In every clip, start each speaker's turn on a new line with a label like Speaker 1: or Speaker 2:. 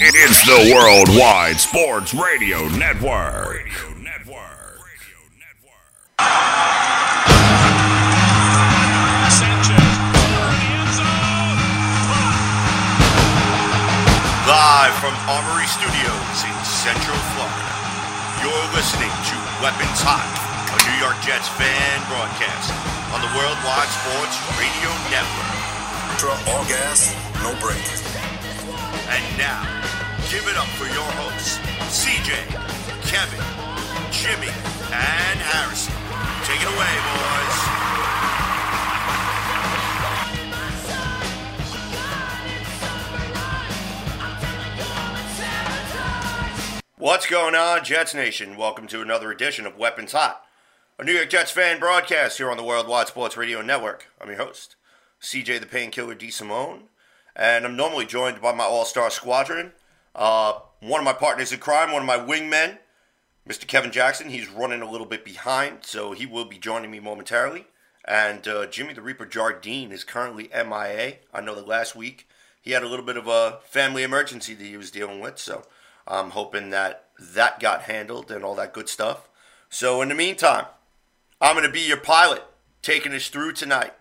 Speaker 1: It's the Worldwide Sports Radio Network. Radio Network. Radio Network.
Speaker 2: Live from Armory Studios in Central Florida, you're listening to Weapons Hot, a New York Jets fan broadcast on the Worldwide Sports Radio Network.
Speaker 3: Ultra, all gas, no break.
Speaker 2: And now, give it up for your hosts, CJ, Kevin, Jimmy, and Harrison. Take it away, boys. What's going on, Jets Nation? Welcome to another edition of Weapons Hot, a New York Jets fan broadcast here on the Worldwide Sports Radio Network. I'm your host, CJ the Painkiller D. Simone, and I'm normally joined by my all star squadron. Uh, one of my partners in crime, one of my wingmen, Mr. Kevin Jackson. He's running a little bit behind, so he will be joining me momentarily. And uh, Jimmy the Reaper Jardine is currently MIA. I know that last week he had a little bit of a family emergency that he was dealing with, so I'm hoping that that got handled and all that good stuff. So in the meantime, I'm going to be your pilot, taking us through tonight,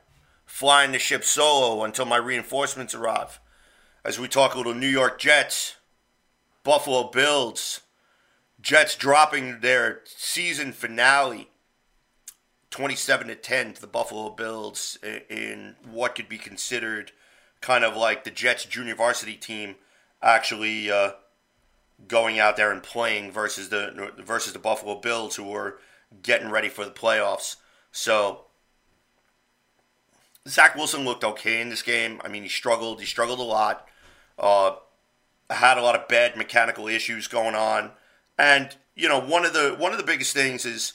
Speaker 2: flying the ship solo until my reinforcements arrive. As we talk a little New York Jets, Buffalo Bills, Jets dropping their season finale 27 to 10 to the Buffalo Bills in what could be considered kind of like the Jets junior varsity team actually uh, going out there and playing versus the versus the Buffalo Bills who were getting ready for the playoffs. So Zach Wilson looked okay in this game. I mean, he struggled. He struggled a lot. Uh, had a lot of bad mechanical issues going on, and you know one of the one of the biggest things is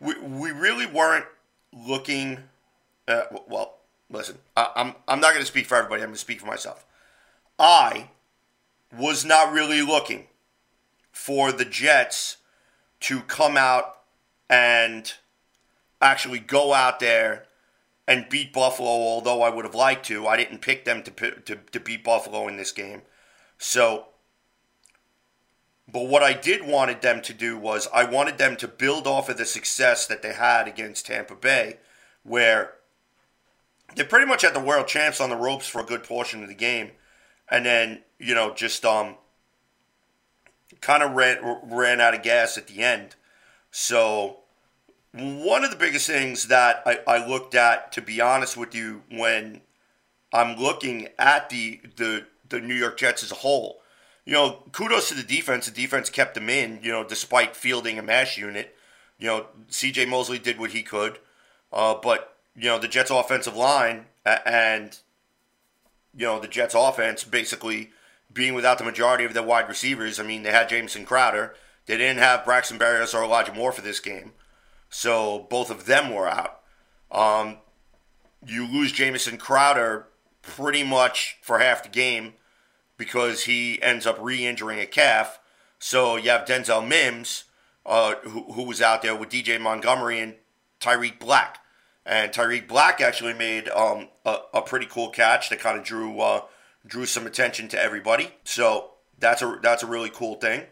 Speaker 2: we we really weren't looking. Uh, well, listen, I, I'm I'm not going to speak for everybody. I'm going to speak for myself. I was not really looking for the Jets to come out and actually go out there and beat Buffalo, although I would have liked to. I didn't pick them to, to, to beat Buffalo in this game. So, but what I did wanted them to do was I wanted them to build off of the success that they had against Tampa Bay, where they pretty much had the world champs on the ropes for a good portion of the game, and then you know just um kind of ran ran out of gas at the end. So one of the biggest things that I, I looked at, to be honest with you, when I'm looking at the, the the New York Jets as a whole, you know, kudos to the defense. The defense kept them in, you know, despite fielding a mash unit. You know, C.J. Mosley did what he could, uh, but you know the Jets' offensive line and you know the Jets' offense basically being without the majority of their wide receivers. I mean, they had Jamison Crowder. They didn't have Braxton Berrios or Elijah Moore for this game, so both of them were out. Um, you lose Jamison Crowder pretty much for half the game because he ends up re-injuring a calf. So you have Denzel Mims, uh, who, who was out there with DJ Montgomery and Tarik Black. And Tarik Black actually made um, a, a pretty cool catch that kind of drew uh, drew some attention to everybody. So that's a that's a really cool thing.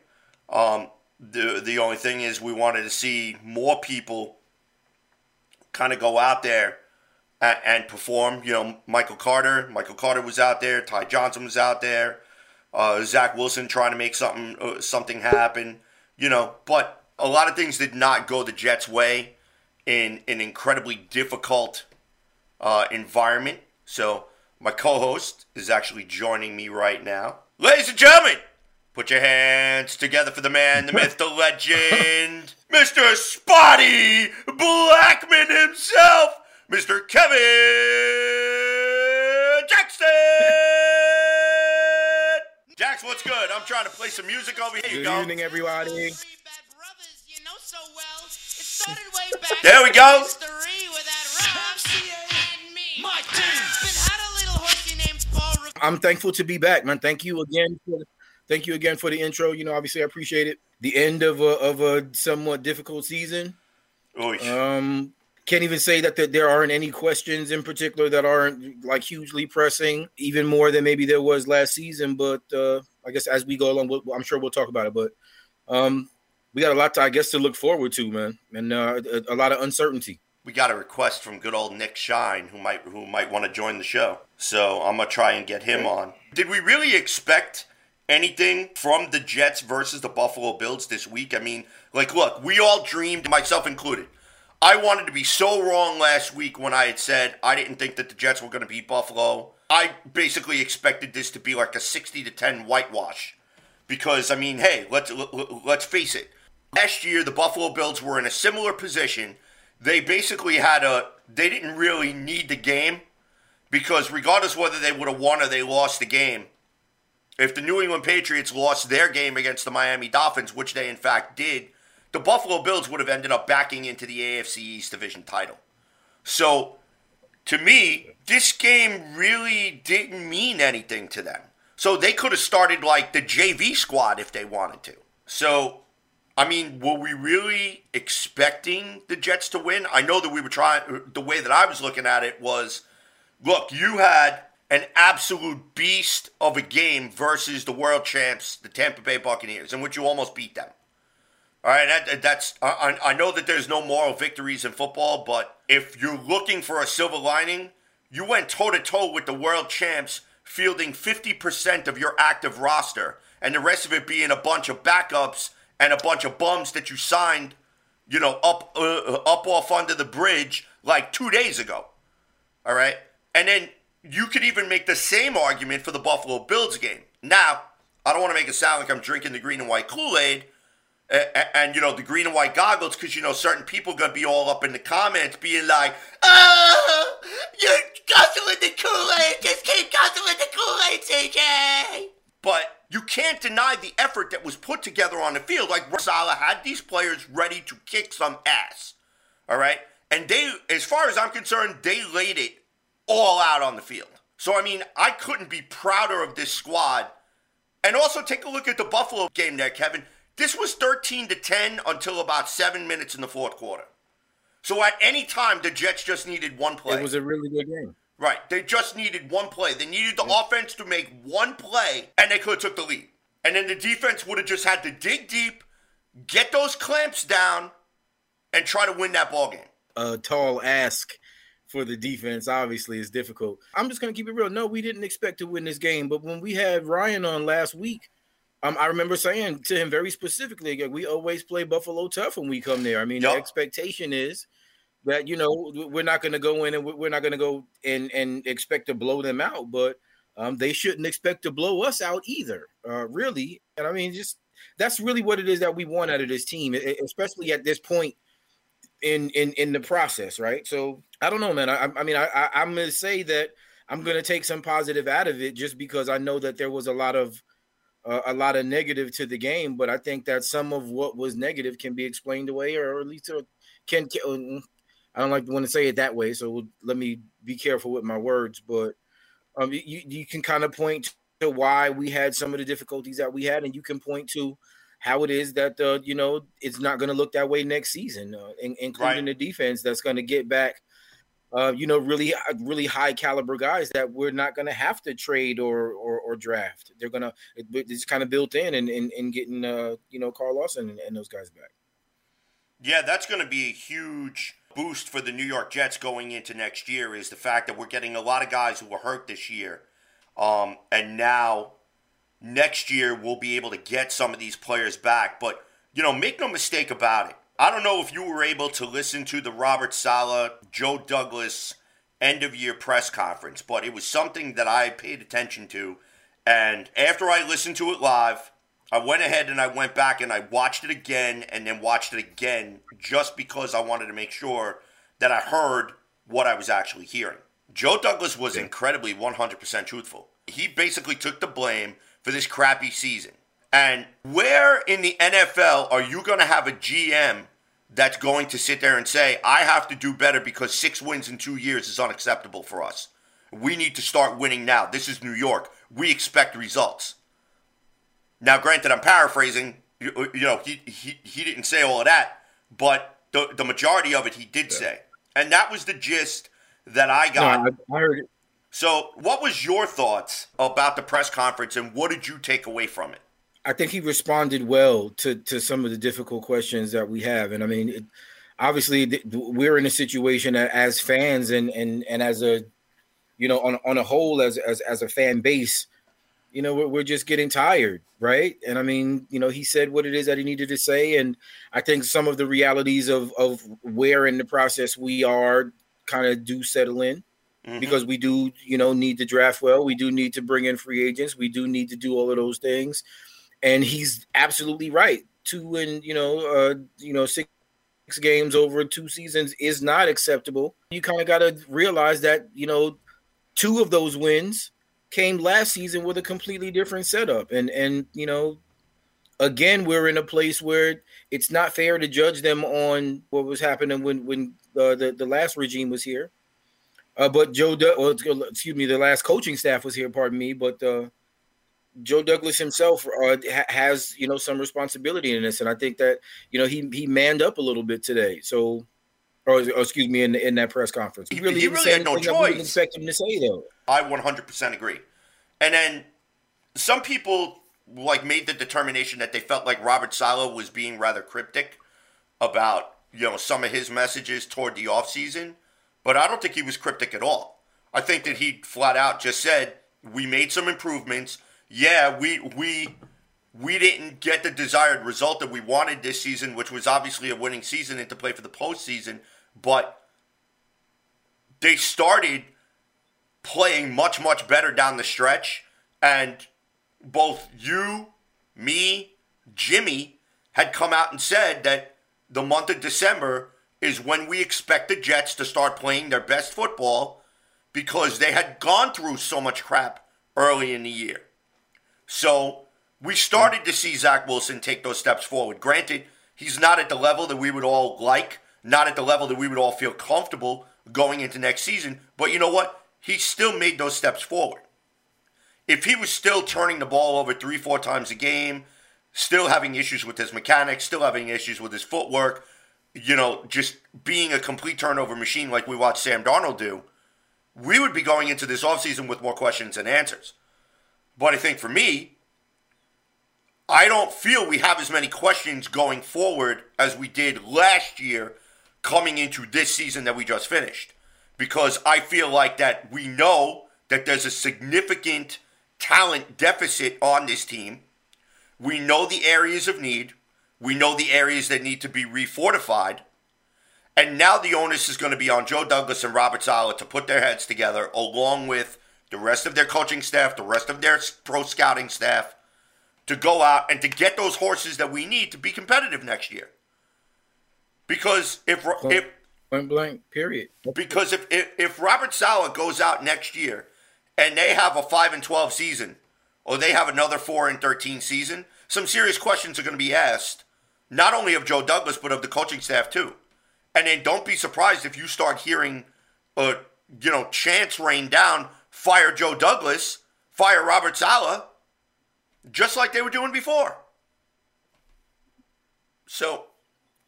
Speaker 2: Um, the the only thing is we wanted to see more people kind of go out there and, and perform. You know, Michael Carter, Michael Carter was out there. Ty Johnson was out there. Uh, Zach Wilson trying to make something uh, something happen. You know, but a lot of things did not go the Jets' way in an incredibly difficult uh, environment. So my co-host is actually joining me right now. Ladies and gentlemen, put your hands together for the man, the myth, the legend, Mr. Spotty Blackman himself, Mr. Kevin Jackson. Jax, what's good? I'm trying to play some music over here.
Speaker 4: Good
Speaker 2: go.
Speaker 4: evening, everybody.
Speaker 5: Three bad brothers, you know so well. It started way back
Speaker 2: There we go.
Speaker 5: history with that Rob and me. My team. had a little horsey named Paul Re-
Speaker 4: I'm thankful to be back, man. Thank you again. For, thank you again for the intro. You know, obviously, I appreciate it. The end of a of a somewhat difficult season.
Speaker 2: Oy.
Speaker 4: Um, can't even say that there, there aren't any questions in particular that aren't like hugely pressing, even more than maybe there was last season. But uh, I guess as we go along, we'll, I'm sure we'll talk about it. But um, we got a lot to, I guess, to look forward to, man, and uh, a, a lot of uncertainty.
Speaker 2: We got a request from good old Nick Shine, who might who might want to join the show. So I'm gonna try and get him on. Did we really expect anything from the Jets versus the Buffalo Bills this week? I mean, like, look, we all dreamed, myself included. I wanted to be so wrong last week when I had said I didn't think that the Jets were going to beat Buffalo. I basically expected this to be like a 60 to 10 whitewash because I mean, hey, let's let's face it. Last year the Buffalo Bills were in a similar position. They basically had a they didn't really need the game because regardless whether they would have won or they lost the game, if the New England Patriots lost their game against the Miami Dolphins, which they in fact did, the Buffalo Bills would have ended up backing into the AFC East division title. So, to me, this game really didn't mean anything to them. So they could have started like the JV squad if they wanted to. So, I mean, were we really expecting the Jets to win? I know that we were trying, the way that I was looking at it was look, you had an absolute beast of a game versus the world champs, the Tampa Bay Buccaneers, in which you almost beat them. All right, that, that's I, I know that there's no moral victories in football, but if you're looking for a silver lining, you went toe to toe with the world champs, fielding 50% of your active roster, and the rest of it being a bunch of backups and a bunch of bums that you signed, you know, up uh, up off under the bridge like two days ago. All right, and then you could even make the same argument for the Buffalo Bills game. Now, I don't want to make it sound like I'm drinking the green and white Kool Aid and, you know the green and white goggles because you know certain people gonna be all up in the comments being like, "Oh, you're guzzling the Kool Aid. Just keep guzzling the Kool Aid, CJ." But you can't deny the effort that was put together on the field. Like Saleh had these players ready to kick some ass. All right, and they, as far as I'm concerned, they laid it all out on the field. So I mean, I couldn't be prouder of this squad. And also take a look at the Buffalo game there, Kevin this was 13 to 10 until about seven minutes in the fourth quarter. So at any time, the Jets just needed one play.
Speaker 4: It was a really good game.
Speaker 2: Right. They just needed one play. They needed the yeah. offense to make one play, and they could have took the lead. And then the defense would have just had to dig deep, get those clamps down, and try to win that ball game.
Speaker 4: A tall ask for the defense obviously is difficult. I'm just going to keep it real. No, we didn't expect to win this game, but when we had Ryan on last week, um, I remember saying to him very specifically, like, we always play Buffalo tough when we come there. I mean, yep. the expectation is that you know we're not going to go in and we're not going to go and and expect to blow them out, but um, they shouldn't expect to blow us out either, uh, really. And I mean, just that's really what it is that we want out of this team, especially at this point in in in the process, right? So I don't know, man. I, I mean, I, I I'm going to say that I'm to take some positive out of it just because I know that there was a lot of uh, a lot of negative to the game, but I think that some of what was negative can be explained away, or at least can. can uh, I don't like to want to say it that way, so let me be careful with my words. But um, you you can kind of point to why we had some of the difficulties that we had, and you can point to how it is that uh, you know it's not going to look that way next season, uh, in, including right. the defense that's going to get back uh, you know, really, really high caliber guys that we're not going to have to trade or, or, or draft. They're going to, it's kind of built in and in, in, in, getting, uh, you know, Carl Lawson and, and those guys back.
Speaker 2: Yeah, that's going to be a huge boost for the New York Jets going into next year is the fact that we're getting a lot of guys who were hurt this year. Um, and now next year we'll be able to get some of these players back. But, you know, make no mistake about it I don't know if you were able to listen to the Robert Saleh, Joe Douglas end of year press conference, but it was something that I paid attention to. And after I listened to it live, I went ahead and I went back and I watched it again and then watched it again just because I wanted to make sure that I heard what I was actually hearing. Joe Douglas was incredibly 100% truthful. He basically took the blame for this crappy season. And where in the NFL are you going to have a GM that's going to sit there and say, I have to do better because six wins in two years is unacceptable for us? We need to start winning now. This is New York. We expect results. Now, granted, I'm paraphrasing. You, uh, you know, he, he, he didn't say all of that, but the, the majority of it he did yeah. say. And that was the gist that I got.
Speaker 4: No, I, I heard.
Speaker 2: So, what was your thoughts about the press conference, and what did you take away from it?
Speaker 4: I think he responded well to to some of the difficult questions that we have, and I mean, it, obviously, th- we're in a situation as fans and and and as a, you know, on on a whole as as as a fan base, you know, we're, we're just getting tired, right? And I mean, you know, he said what it is that he needed to say, and I think some of the realities of of where in the process we are kind of do settle in because we do, you know, need to draft well. We do need to bring in free agents. We do need to do all of those things. And he's absolutely right. Two and you know, uh, you know, six games over two seasons is not acceptable. You kind of got to realize that you know, two of those wins came last season with a completely different setup, and and you know, again, we're in a place where it's not fair to judge them on what was happening when when uh, the the last regime was here. Uh, but Joe, Du- or, excuse me, the last coaching staff was here. Pardon me, but uh, Joe Douglas himself uh, ha- has you know some responsibility in this, and I think that you know he he manned up a little bit today. So, or, or excuse me, in in that press conference,
Speaker 2: He- really,
Speaker 4: he
Speaker 2: really had no
Speaker 4: anything that we didn't
Speaker 2: choice.
Speaker 4: expect him to say though.
Speaker 2: I 100% agree. And then some people like made the determination that they felt like Robert Saleh was being rather cryptic about, you know, some of his messages toward the offseason, but I don't think he was cryptic at all. I think that he flat out just said, "We made some improvements. Yeah, we we we didn't get the desired result that we wanted this season, which was obviously a winning season and to play for the postseason, but they started playing much much better down the stretch and both you me jimmy had come out and said that the month of december is when we expect the jets to start playing their best football because they had gone through so much crap early in the year. So we started to see zach wilson take those steps forward. Granted he's not at the level that we would all like not at the level that we would all feel comfortable going into next season but you know what? He still made those steps forward. If he was still turning the ball over three, four times a game, still having issues with his mechanics, still having issues with his footwork, you know, just being a complete turnover machine like we watched Sam Darnold do, we would be going into this offseason with more questions than answers. But I think for me, I don't feel we have as many questions going forward as we did last year coming into this season that we just finished. Because I feel like that we know that there's a significant talent deficit on this team. We know the areas of need. We know the areas that need to be refortified. And now the onus is going to be on Joe Douglas and Robert Saleh to put their heads together along with the rest of their coaching staff, the rest of their pro scouting staff, to go out and to get those horses that we need to be competitive next year. Because if if
Speaker 4: Point blank. Period.
Speaker 2: because if, if if Robert Saleh goes out next year and they have a five and twelve season, or they have another four and thirteen season, some serious questions are going to be asked, not only of Joe Douglas but of the coaching staff too. And then don't be surprised if you start hearing, uh, you know, chants rain down, fire Joe Douglas, fire Robert Saleh, just like they were doing before. So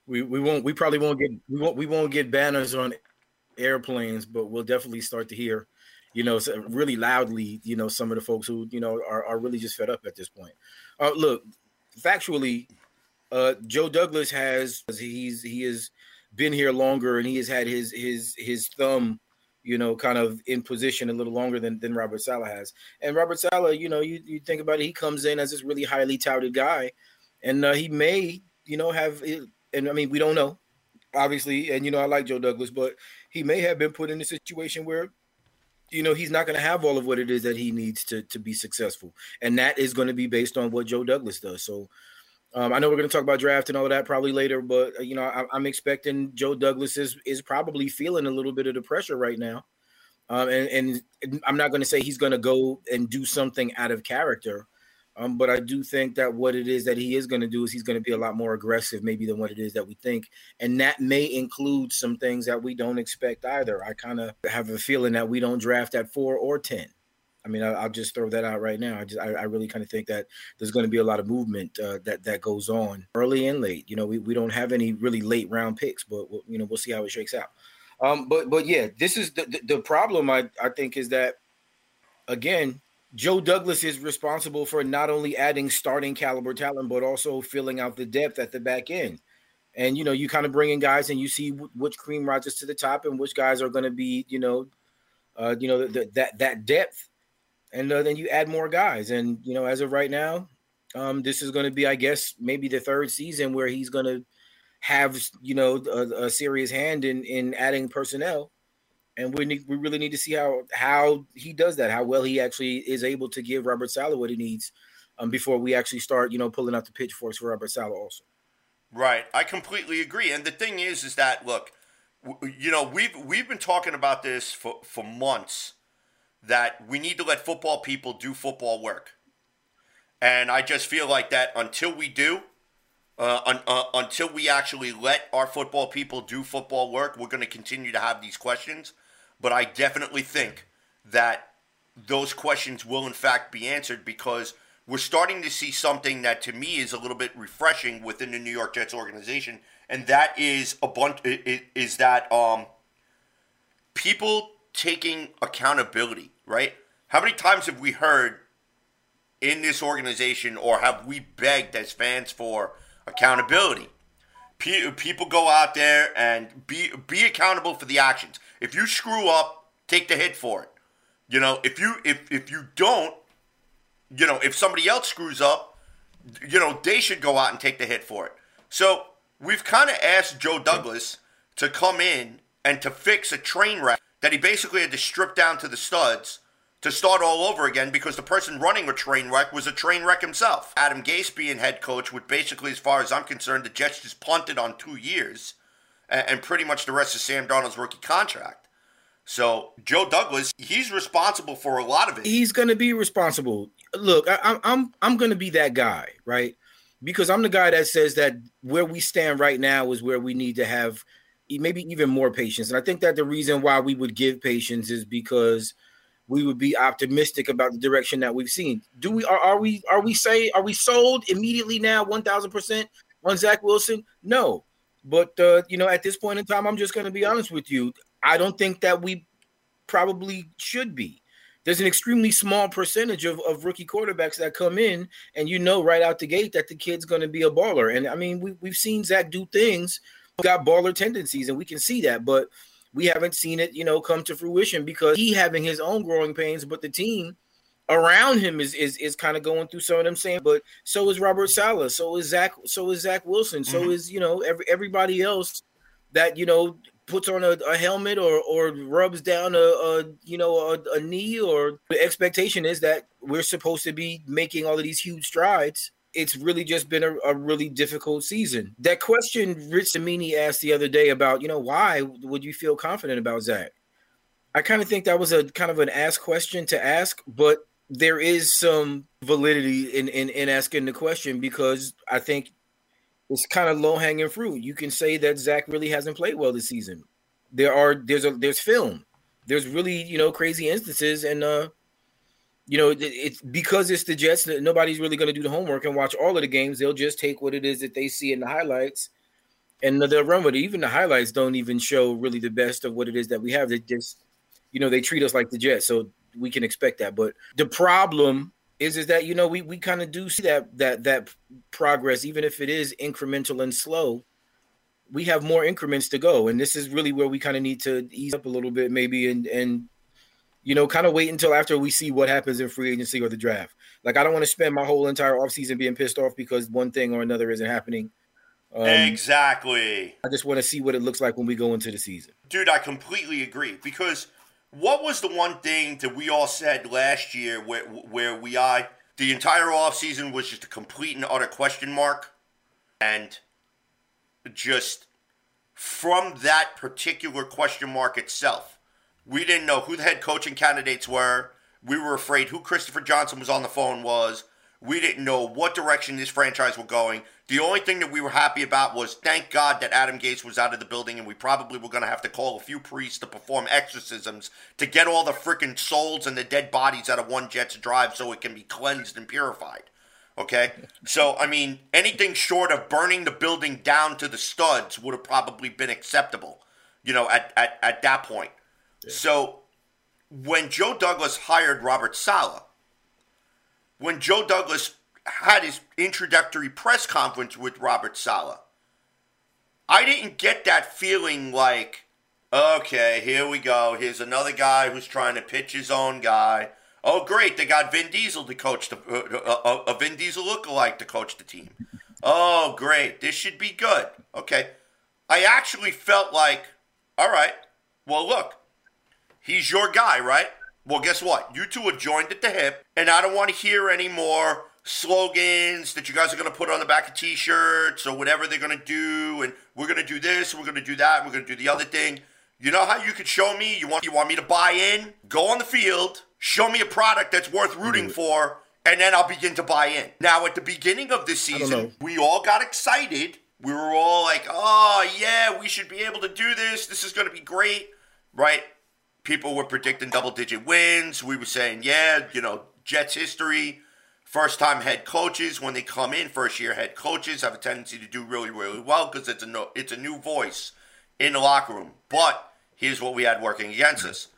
Speaker 4: We we won't we probably won't get we won't we won't get banners on airplanes, but we'll definitely start to hear, you know, really loudly, you know, some of the folks who you know are, are really just fed up at this point. Uh, look, factually, uh, Joe Douglas has he's he has been here longer and he has had his his his thumb, you know, kind of in position a little longer than than Robert Saleh has. And Robert Saleh, you know, you you think about it, he comes in as this really highly touted guy, and uh, he may, you know, have and I mean we don't know, obviously, and you know I like Joe Douglas, but he may have been put in a situation where you know he's not going to have all of what it is that he needs to to be successful. And that is going to be based on what joe douglas does. So um, i know we're going to talk about draft and all of that probably later but uh, you know I, i'm expecting joe douglas is is probably feeling a little bit of the pressure right now um, and, and i'm not going to say he's going to go and do something out of character um, but I do think that what it is that he is going to do is he's going to be a lot more aggressive, maybe than what it is that we think, and that may include some things that we don't expect either. I kind of have a feeling that we don't draft at four or ten. I mean, I, I'll just throw that out right now. I just, I, I really kind of think that there's going to be a lot of movement uh, that that goes on early and late. You know, we, we don't have any really late round picks, but we'll, you know, we'll see how it shakes out. Um, but but yeah, this is the the, the problem. I I think is that again, Joe Douglas is responsible for not only adding starting caliber talent, but also filling out the depth at the back end. And you know, you kind of bring in guys, and you see wh- which cream rises to the top, and which guys are going to be, you know, uh, you know, the, that that depth. And uh, then you add more guys, and you know, as of right now, um, this is going to be, I guess, maybe the third season where he's going to have, you know, a, a serious hand in in adding personnel and we need, we really need to see how how he does that, how well he actually is able to give Robert Saleh what he needs um, before we actually start, you know, pulling out the pitchforks for Robert Saleh also.
Speaker 2: Right, I completely agree. And the thing is, is that look, you know, we've we've been talking about this for for months that we need to let football people do football work, and I just feel like that until we do. Uh, un, uh, until we actually let our football people do football work, we're going to continue to have these questions. But I definitely think that those questions will, in fact, be answered because we're starting to see something that to me is a little bit refreshing within the New York Jets organization, and that is a bunch is that um people taking accountability, right? How many times have we heard in this organization, or have we begged as fans for accountability? Pe- People go out there and be be accountable for the actions. If you screw up, take the hit for it. You know, if you if if you don't, you know, if somebody else screws up, you know, they should go out and take the hit for it. So we've kind of asked Joe Douglas to come in and to fix a train wreck that he basically had to strip down to the studs to start all over again because the person running a train wreck was a train wreck himself. Adam Gase being head coach would basically, as far as I'm concerned, the Jets just punted on two years and, pretty much the rest of Sam Darnold's rookie contract. So Joe Douglas, he's responsible for a lot of it.
Speaker 4: He's going to be responsible. Look, I, I'm I'm I'm going to be that guy, right? Because I'm the guy that says that where we stand right now is where we need to have maybe even more patience. And I think that the reason why we would give patience is because we would be optimistic about the direction that we've seen. Do we are, are we are we say are we sold immediately now 1000% on Zach Wilson? No. But uh, you know, at this point in time, I'm just going to be honest with you. I don't think that we probably should be. There's an extremely small percentage of, of rookie quarterbacks that come in, and you know right out the gate that the kid's going to be a baller. And I mean, we, we've seen Zach do things, got baller tendencies, and we can see that, but we haven't seen it, you know, come to fruition because he having his own growing pains, but the team around him is is is kind of going through some of them same. But so is Robert Saleh, so is Zach, so is Zach Wilson, so mm-hmm. is you know every everybody else that you know puts on a, a helmet or or rubs down a, a you know a, a knee or the expectation is that we're supposed to be making all of these huge strides it's really just been a, a really difficult season that question rich Cimini asked the other day about you know why would you feel confident about zach i kind of think that was a kind of an ask question to ask but there is some validity in in, in asking the question because i think it's kind of low hanging fruit. You can say that Zach really hasn't played well this season. There are there's a there's film. There's really you know crazy instances, and uh, you know it's because it's the Jets. that Nobody's really going to do the homework and watch all of the games. They'll just take what it is that they see in the highlights, and they'll run with it. Even the highlights don't even show really the best of what it is that we have. They just you know they treat us like the Jets, so we can expect that. But the problem is is that you know we we kind of do see that that that progress even if it is incremental and slow we have more increments to go and this is really where we kind of need to ease up a little bit maybe and and you know kind of wait until after we see what happens in free agency or the draft. Like i don't want to spend my whole entire offseason being pissed off because one thing or another isn't happening. Um,
Speaker 2: exactly.
Speaker 4: i just want to see what it looks like when we go into the season.
Speaker 2: Dude, I completely agree because what was the one thing that we all said last year where where we I the entire offseason was just a complete and utter question mark? And just from that particular question mark itself we didn't know who the head coaching candidates were we were afraid who Christopher Johnson was on the phone was we didn't know what direction this franchise was going. The only thing that we were happy about was thank God that Adam Gase was out of the building and we probably were going to have to call a few priests to perform exorcisms to get all the freaking souls and the dead bodies out of one Jets drive so it can be cleansed and purified. Okay? So, I mean, anything short of burning the building down to the studs would have probably been acceptable, you know, at, at, at that point. So, when Joe Douglas hired Robert Saleh, when Joe Douglas had his introductory press conference with Robert Saleh, I didn't get that feeling like, okay, here we go. Here's another guy who's trying to pitch his own guy. Oh, great, they got Vin Diesel to coach the uh, uh, a Vin Diesel lookalike to coach the team. Oh, great, this should be good. Okay, I actually felt like, all right, well, look, he's your guy, right? Well, guess what? You two are joined at the hip, and I don't want to hear any more slogans that you guys are going to put on the back of t-shirts or whatever they're going to do, and we're going to do this, we're going to do that, we're going to do the other thing. You know how you could show me? You want you want me to buy in? Go on the field, show me a product that's worth rooting for, and then I'll begin to buy in. Now, at the beginning of this season, we all got excited. We were all like, "Oh yeah, we should be able to do this. This is going to be great." Right? People were predicting double-digit wins. We were saying, "Yeah, you know, Jets history." First time head coaches, when they come in, first year head coaches have a tendency to do really, really well because it's a no, it's a new voice in the locker room. But here's what we had working against us: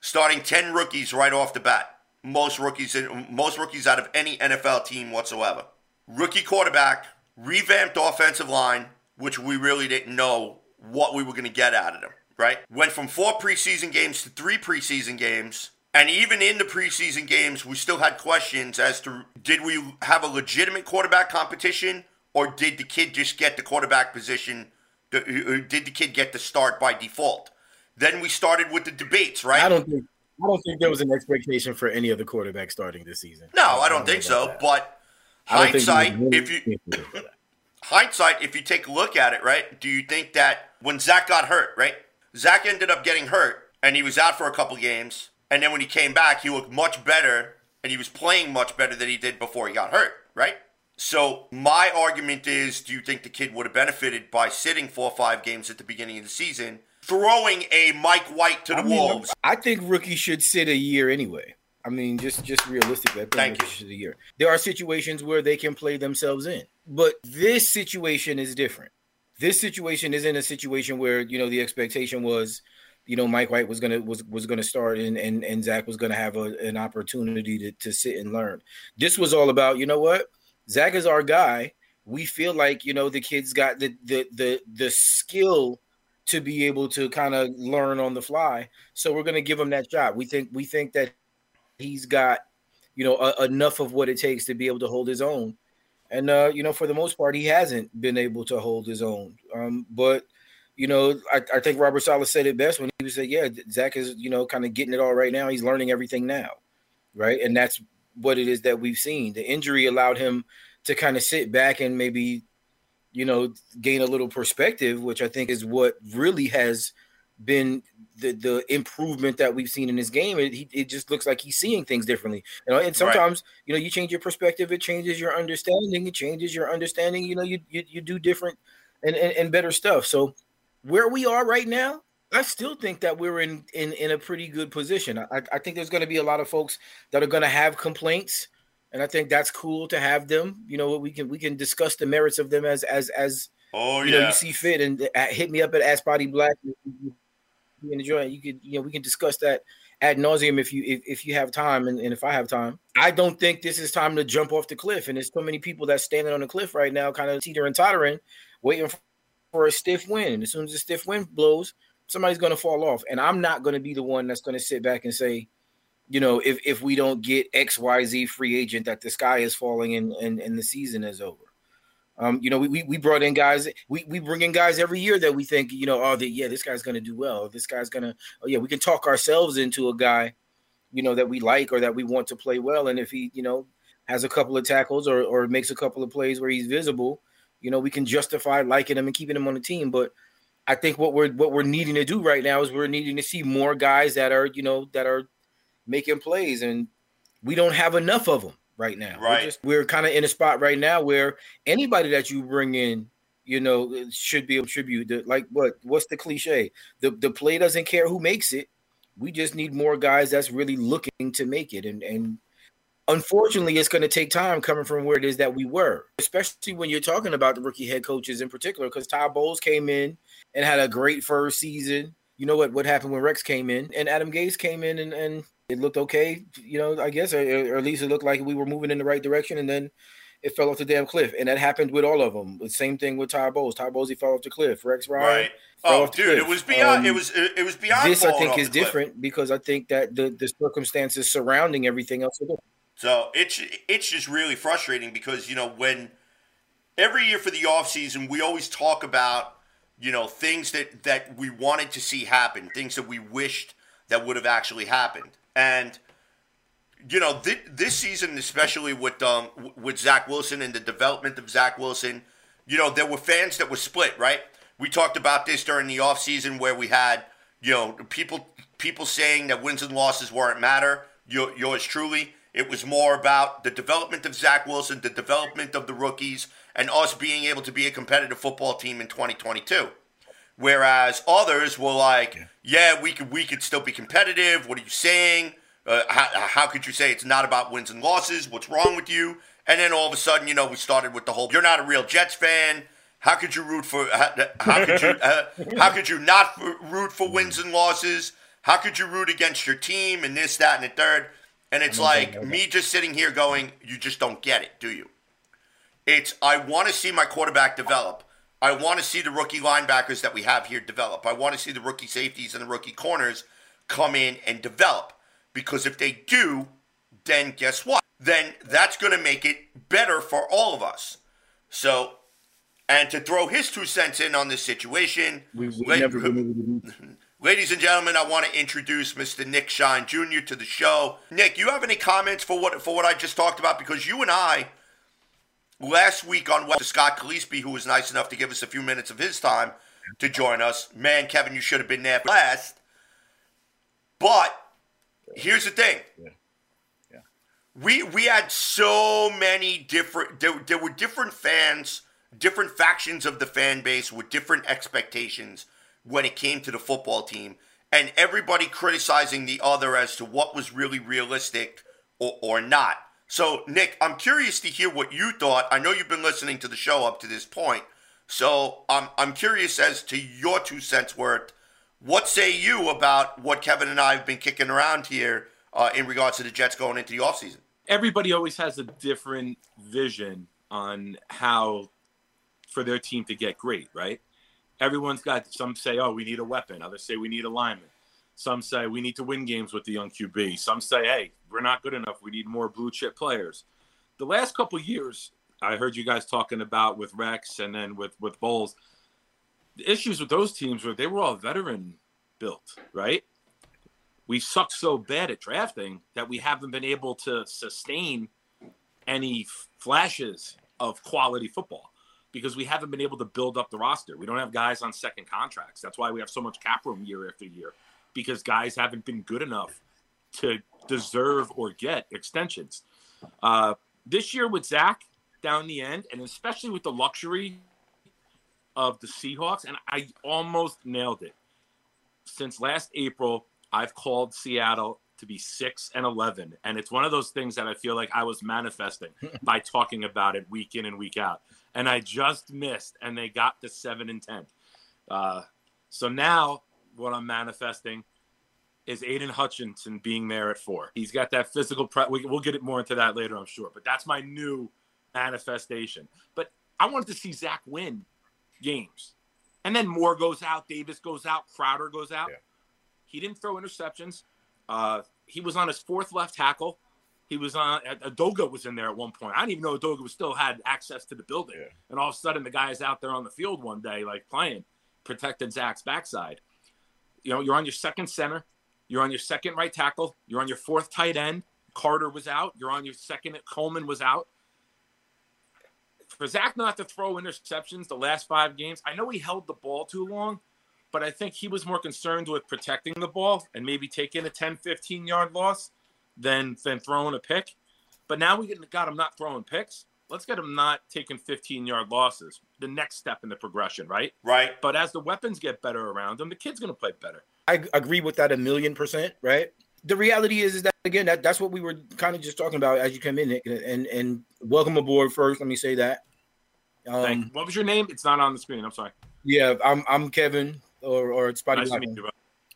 Speaker 2: starting ten rookies right off the bat. Most rookies, in, most rookies out of any NFL team whatsoever. Rookie quarterback, revamped offensive line, which we really didn't know what we were going to get out of them. Right? Went from four preseason games to three preseason games. And even in the preseason games, we still had questions as to did we have a legitimate quarterback competition or did the kid just get the quarterback position? uh, Did the kid get the start by default? Then we started with the debates, right?
Speaker 4: I don't think I don't think there was an expectation for any other quarterback starting this season.
Speaker 2: no, I don't
Speaker 4: know
Speaker 2: think so.
Speaker 4: that.
Speaker 2: But
Speaker 4: I don't
Speaker 2: hindsight,
Speaker 4: was
Speaker 2: if you
Speaker 4: any for that.
Speaker 2: hindsight, if you take a look at it, right? Do you think that when Zach got hurt, right? Zach ended up getting hurt and he was out for a couple games. And then when he came back, he looked much better and he was playing much better than he did before he got hurt, right? So my argument is, do you think the kid would have benefited by sitting four or five games at the beginning of the season, throwing a Mike White to the
Speaker 4: I mean,
Speaker 2: wolves?
Speaker 4: I think rookies should sit a year anyway. I mean, just just realistically, I think
Speaker 2: Thank
Speaker 4: rookies should sit a year. There are situations where they can play themselves in, but this situation is different. This situation isn't a situation where you know the expectation was, you know, Mike White was gonna was was gonna start and and and Zach was gonna have a, an opportunity to to sit and learn. This was all about you know what Zach is our guy. We feel like you know the kid's got the the the the skill to be able to kind of learn on the fly. So we're to give him that shot. We think we think that he's got you know a, enough of what it takes to be able to hold his own. And uh, you know, for the most part, he hasn't been able to hold his own. Um, but you know, I, I think Robert Saleh said it best when he was said, "Yeah, Zach is you know kind of getting it all right now. He's learning everything now, right?" And that's what it is that we've seen. The injury allowed him to kind of sit back and maybe you know gain a little perspective which i think is what really has been the the improvement that we've seen in this game it, he- it just looks like he's seeing things differently you know and sometimes you know you change your perspective it changes your understanding it changes your understanding you know you you, you do different and, and and better stuff so where we are right now I still think that we're in in, in a pretty good position. I, I think there's going to be a lot of folks that are going to have complaints, and I think that's cool to have them. You know, we can we can discuss the merits of them as as as
Speaker 2: Oh
Speaker 4: you know you see fit, and uh, hit me up at Ask Body Black. You enjoy it. You could you know we can discuss that ad nauseum if you if, if you have time and, and if I have time. I don't think this is time to jump off the cliff, and there's so many people that's standing on the cliff right now, kind of teetering tottering, waiting for a stiff wind. And as soon as the stiff wind blows, somebody's going to fall off. And I'm not going to be the one that's going to sit back and say, you know, if if we don't get X Y Z free agent, that the sky is falling and and, and the season is over. Um, you know, we, we we brought in guys. We we bring in guys every year that we think, you know, oh, the, yeah, this guy's going to do well. This guy's going to, oh yeah, we can talk ourselves into a guy, you know, that we like or that we want to play well. And if he, you know, has a couple of tackles or or makes a couple of plays where he's visible, you know, we can justify liking him and keeping him on the team. But I think what we're what we're needing to do right now is we're needing to see more guys that are, you know, that are making plays, and we don't have enough of them right now.
Speaker 2: Right.
Speaker 4: We're, just, we're kind of in a spot right now where anybody that you bring in, you know, uh, should be a tribute. To, like what? What's the cliche? The the play doesn't care who makes it. We just need more guys that's really looking to make it, and and unfortunately, it's going to take time coming from where it is that we were, especially when you're talking about the rookie head coaches in particular, because Todd Bowles came in and had a great first season. you know what what happened when Rex came in and Adam Gase came in and, and it looked okay, you know, I guess, or, or at least it looked like we were moving in the right direction, and then it fell off the damn cliff, and that happened with all of them. The same thing with Ty Bowles. Ty Bowles he fell off the cliff. Rex Ryan,
Speaker 2: Right. Oh, dude, it was beyond. it
Speaker 4: Um,
Speaker 2: was it, it was beyond.
Speaker 4: This I think is
Speaker 2: the cliff.
Speaker 4: different because I think that the the circumstances surrounding everything else are.
Speaker 2: So it's it's just really frustrating because you know when every year for the off season we always talk about you know things that that we wanted to see happen, things that we wished that would have actually happened, and you know this, this season especially with um with Zach Wilson and the development of Zach Wilson, you know there were fans that were split, right? We talked about this during the off season where we had you know people people saying that wins and losses weren't matter. Yours truly, it was more about the development of Zach Wilson, the development of the rookies, and us being able to be a competitive football team in 2022. Whereas others were like, "Yeah, we could we could still be competitive. What are you saying? Uh, how, how could you say it's not about wins and losses? What's wrong with you?" And then all of a sudden, you know, we started with the whole, "You're not a real Jets fan. How could you root for? How, how could you? Uh, how could you not root for wins and losses? How could you root against your team and this, that, and the third? And it's like me just sitting here going, "You just don't get it, do you?" It's I want to see my quarterback develop. I want to see the rookie linebackers that we have here develop. I want to see the rookie safeties and the rookie corners come in and develop. Because if they do, then guess what? Then that's going to make it better for all of us. So, and to throw his two cents in on this situation,
Speaker 4: We, we
Speaker 2: la-
Speaker 4: never been able to do
Speaker 2: Ladies and gentlemen, I want to introduce Mr. Nick Shine Jr. to the show. Nick, you have any comments for what for what I just talked about? Because you and I last week on West Scott Gillespie, who was nice enough to give us a few minutes of his time to join us. Man, Kevin, you should have been there last. But here's the thing. We we had so many different there, there were different fans, different factions of the fan base with different expectations when it came to the football team and everybody criticizing the other as to what was really realistic or, or not. So, Nick, I'm curious to hear what you thought. I know you've been listening to the show up to this point. So, I'm, I'm curious as to your two cents worth. What say you about what Kevin and I have been kicking around here uh, in regards to the Jets going into the offseason?
Speaker 6: everybody always has a different vision on how for their team to get great, right? Everyone's got some say, oh, we need a weapon. Others say we need a lineman. Some say we need to win games with the young QB. Some say, hey, we're not good enough. We need more blue chip players. The last couple years, I heard you guys talking about with Rex and then with with Bowles. The issues with those teams were they were all veteran built, right? we sucked so bad at drafting that we haven't been able to sustain any flashes of quality football because we haven't been able to build up the roster. We don't have guys on second contracts. That's why we have so much cap room year after year because guys haven't been good enough to deserve or get extensions. Uh, this year with Zach down the end, and especially with the luxury of the Seahawks, and I almost nailed it. Since last April, I've called Seattle to be six and eleven, and it's one of those things that I feel like I was manifesting by talking about it week in and week out, and I just missed, and they got to seven and ten. Uh, so now, what I'm manifesting is Aidan Hutchinson being there at four. He's got that physical. Pre- we, we'll get it more into that later, I'm sure, but that's my new manifestation. But I wanted to see Zach win games, and then Moore goes out, Davis goes out, Crowder goes out.
Speaker 7: Yeah.
Speaker 6: He didn't throw interceptions. Uh, he was on his fourth left tackle. He was on. Edoga was in there at one point. I didn't even know Edoga was still had access to the building.
Speaker 7: Yeah.
Speaker 6: And all of a sudden, the guy is out there on the field one day, like playing, protecting Zach's backside. You know, you're on your second center. You're on your second right tackle. You're on your fourth tight end. Carter was out. You're on your second. Coleman was out. For Zach not to throw interceptions the last five games, I know he held the ball too long, but I think he was more concerned with protecting the ball and maybe taking a 10, 15 yard loss than than throwing a pick. But now we got him not throwing picks. Let's get him not taking 15 yard losses. The next step in the progression, right?
Speaker 2: Right?
Speaker 6: But as the weapons get better around him, the kid's going to play better.
Speaker 4: I agree with that a million percent, right? The reality is, is that again, that, that's what we were kind of just talking about as you came in, Nick, and and welcome aboard. First, let me say that.
Speaker 6: Thank
Speaker 4: Um,
Speaker 6: you. What was your name? It's not on the screen. I'm sorry.
Speaker 4: yeah, I'm I'm Kevin or or Spotty
Speaker 6: Nice to meet you. bro.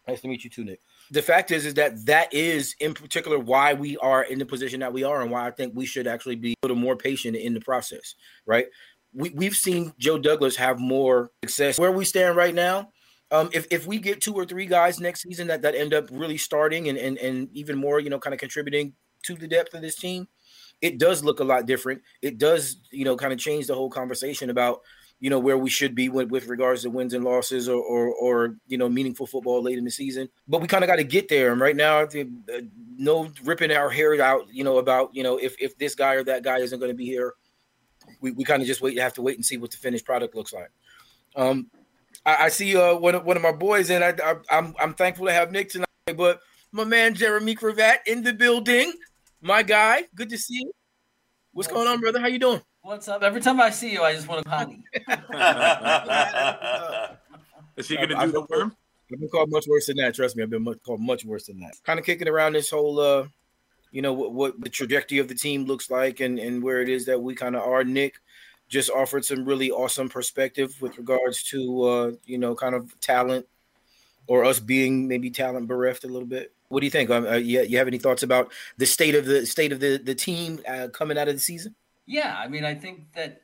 Speaker 4: Nice to meet you too, Nick. The fact is, is that that is in particular why we are in the position that we are, and why I think we should actually be a little more patient in the process, right? We, we've seen Joe Douglas have more success where we stand right now. Um, if, if we get two or three guys next season that, that end up really starting and, and, and even more, you know, kind of contributing to the depth of this team, it does look a lot different. It does, you know, kind of change the whole conversation about you know where we should be with, with regards to wins and losses or, or, or you know meaningful football late in the season. But we kind of got to get there and right now uh, no ripping our hair out you know about you know if, if this guy or that guy isn't going to be here. We, we kind of just wait have to wait and see what the finished product looks like. Um i, I see uh one of, one of my boys and I, I i'm i'm thankful to have nick tonight but my man jeremy cravat in the building my guy good to see you what's going on brother how you doing
Speaker 7: What's up? Every time I see you, I just want to honey.
Speaker 6: Is he going to do the worm?
Speaker 4: I've been called much worse than that. Trust me, I've been much, called much worse than that. Kind of kicking around this whole, uh, you know, what, what the trajectory of the team looks like and, and where it is that we kind of are. Nick just offered some really awesome perspective with regards to, uh, you know, kind of talent or us being maybe talent bereft a little bit. What do you think? Um, uh, you, you have any thoughts about the state of the state of the the team uh, coming out of the season?
Speaker 7: Yeah, I mean, I think that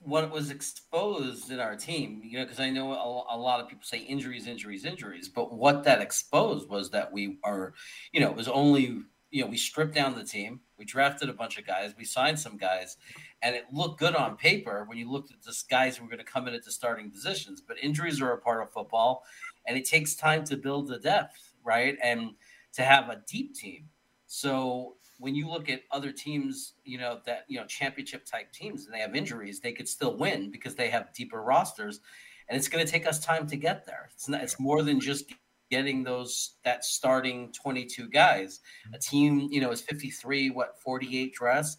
Speaker 7: what was exposed in our team, you know, because I know a, a, lot of people say injuries, injuries, injuries, but what that exposed was that we are, you know, it was only, you know, we stripped down the team, we drafted a bunch of guys, we signed some guys, and it looked good on paper when you looked at the guys who were going to come in at the starting positions. But injuries are a part of football, and it takes time to build the depth, right? And to have a deep team. So when you look at other teams, you know, that, you know, championship type teams and they have injuries, they could still win because they have deeper rosters. And it's going to take us time to get there. It's not, it's more than just getting those, that starting 22 guys. Mm-hmm. A team, you know, is 53, what, 48 dress.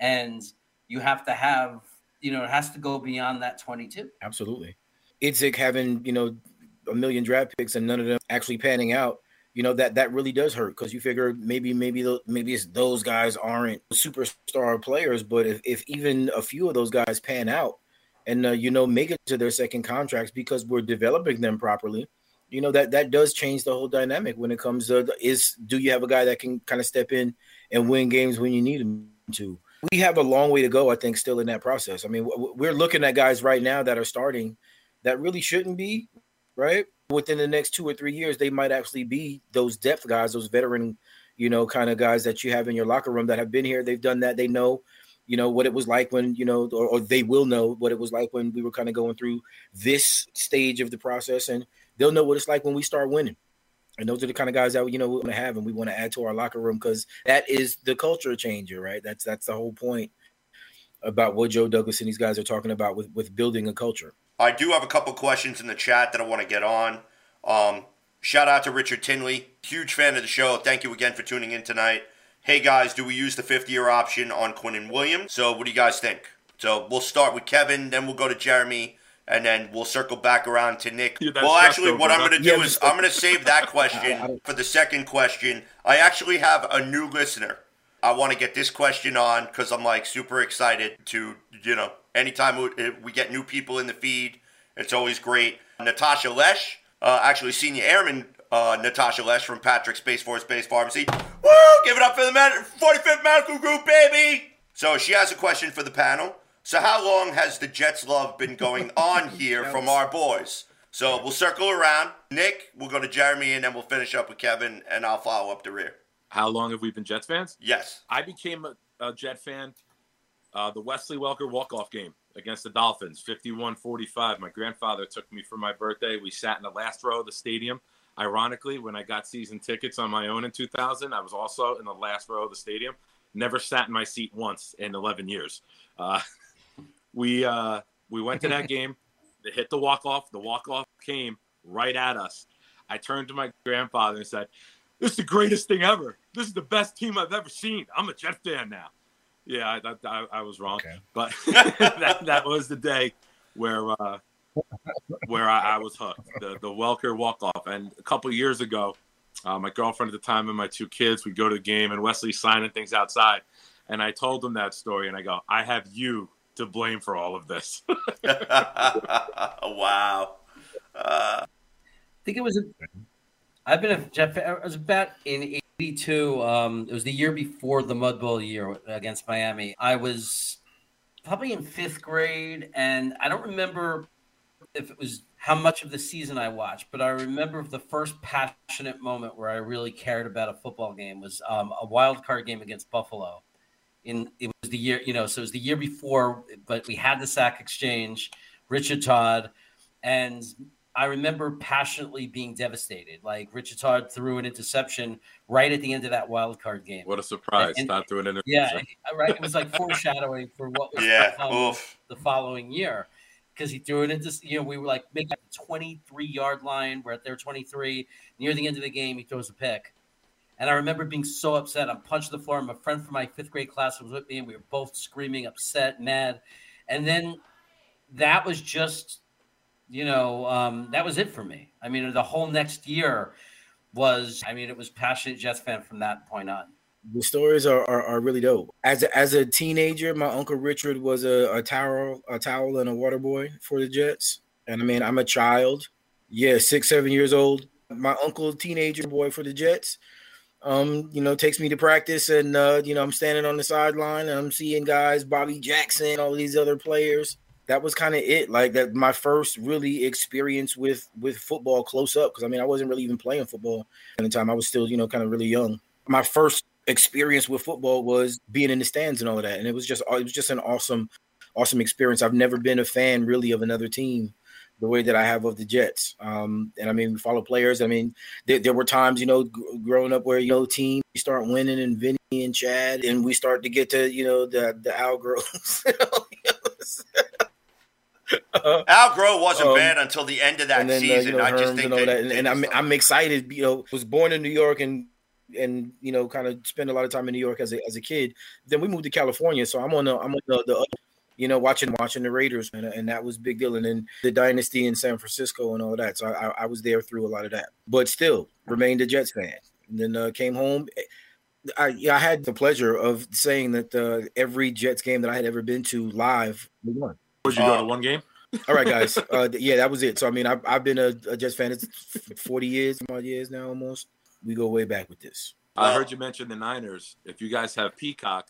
Speaker 7: And you have to have, you know, it has to go beyond that 22.
Speaker 4: Absolutely. Itzik having, you know, a million draft picks and none of them actually panning out you know that that really does hurt because you figure maybe maybe the, maybe it's those guys aren't superstar players, but if, if even a few of those guys pan out and uh, you know make it to their second contracts because we're developing them properly, you know that that does change the whole dynamic when it comes to is do you have a guy that can kind of step in and win games when you need him to. We have a long way to go, I think, still in that process. I mean, we're looking at guys right now that are starting that really shouldn't be, right? within the next two or three years, they might actually be those depth guys, those veteran, you know, kind of guys that you have in your locker room that have been here. They've done that. They know, you know, what it was like when, you know, or, or they will know what it was like when we were kind of going through this stage of the process, and they'll know what it's like when we start winning. And those are the kind of guys that you know we want to have, and we want to add to our locker room because that is the culture changer, right? That's that's the whole point about what Joe Douglas and these guys are talking about with with building a culture.
Speaker 2: I do have a couple questions in the chat that I want to get on. Um, shout out to Richard Tinley, huge fan of the show. Thank you again for tuning in tonight. Hey guys, do we use the fifth year option on Quinnen Williams? So, what do you guys think? So, we'll start with Kevin, then we'll go to Jeremy, and then we'll circle back around to Nick.
Speaker 6: Yeah,
Speaker 2: well, actually, what I'm going to do
Speaker 4: Yeah,
Speaker 2: is I'm going to save that question for the second question. I actually have a new listener. I want to get this question on because I'm like super excited to, you know, anytime we, we get new people in the feed, it's always great. Natasha Lesh, uh, actually senior airman uh, Natasha Lesh from Patrick Space Force Base Pharmacy. Woo! Give it up for the med- 45th Medical Group, baby! So she has a question for the panel. So how long has the Jets love been going on here from our boys? So we'll circle around. Nick, we'll go to Jeremy, and then we'll finish up with Kevin, and I'll follow up the rear.
Speaker 6: How long have we been Jets fans?
Speaker 2: Yes.
Speaker 6: I became a, a Jet fan uh, the Wesley Walker walk-off game against the Dolphins, 51-45. My grandfather took me for my birthday. We sat in the last row of the stadium. Ironically, when I got season tickets on my own in 2000, I was also in the last row of the stadium. Never sat in my seat once in 11 years. Uh, we uh, we went to that game. They hit the walk-off. The walk-off came right at us. I turned to my grandfather and said, "This is the greatest thing ever. This is the best team I've ever seen. I'm a Jet fan now." Yeah, I, I, I- was wrong,
Speaker 4: Okay.
Speaker 6: but that, that was the day where uh, where I, I was hooked. The the Walker walk off, and a couple years ago, uh, my girlfriend at the time and my two kids, we go to the game, and Wesley signing things outside, and I told them that story, and I go, I have you to blame for all of this.
Speaker 2: wow.
Speaker 7: I think it was a, I've been a Jeff. I was about in '82. Um, it was the year before the Mud Bowl year against Miami. I was probably in fifth grade, and I don't remember if it was how much of the season I watched, but I remember the first passionate moment where I really cared about a football game was um, a wild card game against Buffalo. In it was the year, you know, so it was the year before, but we had the sack exchange, Richard Todd, and I remember passionately being devastated. Like Richard Todd threw an interception right at the end of that wild card game.
Speaker 6: What a surprise!
Speaker 7: And-
Speaker 6: Not through an interview.
Speaker 7: Yeah, uh, right. It was like foreshadowing for what was
Speaker 2: Yeah,
Speaker 7: to come
Speaker 2: oof.
Speaker 7: the following year because he threw it into you know we were like making at the 23 yard line. We're at their 23 near the end of the game. He throws a pick, and I remember being so upset. I'm punching the floor. My friend from my fifth grade class was with me, and we were both screaming, upset, mad, and then that was just you know um, that was it for me. I mean, the whole next year was I mean it was passionate Jets fan from that point on.
Speaker 4: The stories are, are, are really dope. As a, as a teenager, my uncle Richard was a, a towel a towel and a water boy for the Jets. And I mean, I'm a child, yeah, six seven years old. My uncle, teenager boy for the Jets, um, you know, takes me to practice, and uh, you know, I'm standing on the sideline, and I'm seeing guys, Bobby Jackson, all these other players. That was kind of it, like that. My first really experience with with football close up, because I mean, I wasn't really even playing football at the time. I was still, you know, kind of really young. My first experience with football was being in the stands and all of that, and it was just it was just an awesome, awesome experience. I've never been a fan really of another team the way that I have of the Jets. Um, and I mean, we follow players. I mean, there, there were times, you know, g- growing up where you know team we start winning and Vinny and Chad, and we start to get to you know the the outgrowths. uh,
Speaker 2: Al Groh wasn't
Speaker 4: Um,
Speaker 2: bad until the end of that
Speaker 4: and then uh,
Speaker 2: season.
Speaker 4: you know
Speaker 2: I just think
Speaker 4: and,
Speaker 2: that,
Speaker 4: that, and, and I'm, I'm excited. You know, was born in New York and and you know kind of spend a lot of time in New York as a as a kid. Then we moved to California, so I'm on the I'm on the, the you know watching watching the Raiders, and, and that was big deal. And then the dynasty in San Francisco and all that. So I, I, I was there through a lot of that, but still remained a Jets fan. And then uh, came home. I I had the pleasure of saying that uh, every Jets game that I had ever been to live, we won.
Speaker 6: Would you go
Speaker 2: Uh,
Speaker 6: to one game?
Speaker 4: All right, guys. Uh, yeah, that was it. So I mean, I've, I've been a, a Jets fan. It's forty years, odd years now, almost. We go way back with this.
Speaker 6: I heard you mention the Niners. If you guys have Peacock,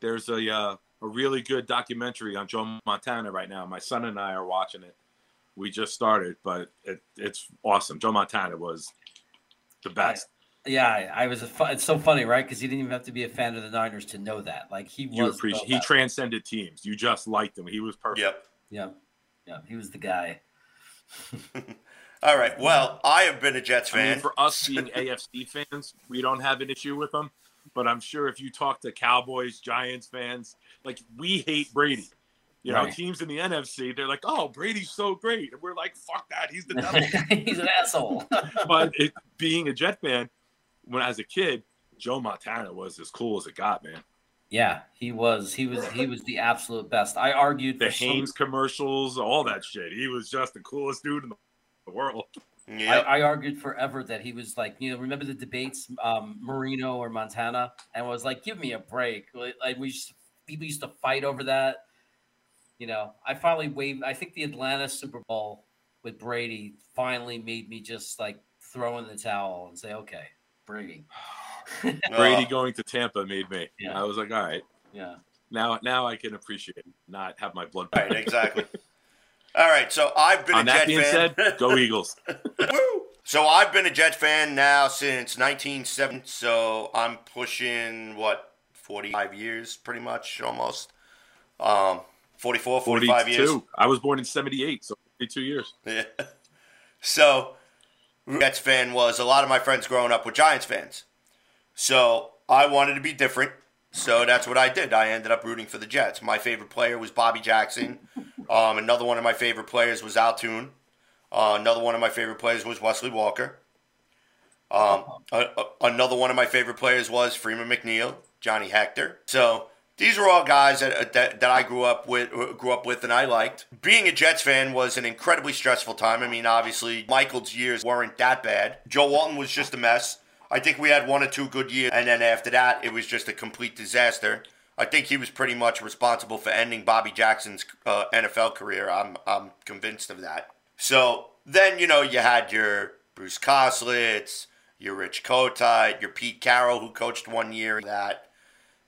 Speaker 6: there's a uh, a really good documentary on Joe Montana right now. My son and I are watching it. We just started, but it, it's awesome. Joe Montana was the best.
Speaker 7: Yeah, I I was. A fu- it's so funny, right? Because he didn't even have to be a fan of the Niners to know that. Like he was.
Speaker 6: You
Speaker 7: the
Speaker 6: appreciate. He transcended teams. You just liked him. He was perfect.
Speaker 2: Yep.
Speaker 7: yeah, yeah, he was the guy.
Speaker 2: All right. Well, I have been a Jets
Speaker 6: I mean,
Speaker 2: fan.
Speaker 6: for us being AFC fans, we don't have an issue with them. But I'm sure if you talk to Cowboys, Giants fans, like we hate Brady. You know,
Speaker 7: Right.
Speaker 6: teams in the NFC, they're like, "Oh, Brady's so great," and we're like, "Fuck that, he's the devil."
Speaker 7: He's an asshole.
Speaker 6: but it, being a Jet fan, when as a kid, Joe Montana was as cool as it got, man.
Speaker 7: yeah, he was. He was. He was the absolute best. I argued
Speaker 6: The Hanes commercials, all that shit. He was just the coolest dude in the world.
Speaker 2: Yep.
Speaker 7: I, I argued forever that he was like, you know, remember the debates, um, Marino or Montana, and was like, give me a break. Like like, we used, people used to fight over that. You know, I finally waved. I think the Atlanta Super Bowl with Brady finally made me just like throw in the towel and say, okay, Brady.
Speaker 6: Brady going to Tampa made me.
Speaker 7: Yeah.
Speaker 6: I was like, all right,
Speaker 7: Yeah.
Speaker 6: now now I can appreciate it, not have my blood.
Speaker 2: Right, exactly. All right, so I've been
Speaker 6: On
Speaker 2: a
Speaker 6: that
Speaker 2: Jet
Speaker 6: being
Speaker 2: fan.
Speaker 6: said, go Eagles.
Speaker 2: Woo! So I've been a Jets fan now since 1970. So I'm pushing what 45 years, pretty much, almost. Um, 44, 45 years.
Speaker 6: I was born in 78, so 42 years.
Speaker 2: Yeah. So, Jets fan was a lot of my friends growing up were Giants fans. So I wanted to be different. So that's what I did. I ended up rooting for the Jets. My favorite player was Bobby Jackson. Um, another one of my favorite players was Al Toon. Uh, another one of my favorite players was Wesley Walker. Um, a, a- another one of my favorite players was Freeman McNeil, Johnny Hector. So these were all guys that, that, that I grew up with, grew up with, and I liked. Being a Jets fan was an incredibly stressful time. I mean, obviously, Michaels' years weren't that bad. Joe Walton was just a mess. I think we had one or two good years, and then after that, it was just a complete disaster. I think he was pretty much responsible for ending Bobby Jackson's uh, NFL career. I'm I'm convinced of that. So then you know you had your Bruce Coslet, your Rich Kotite, your Pete Carroll, who coached one year that,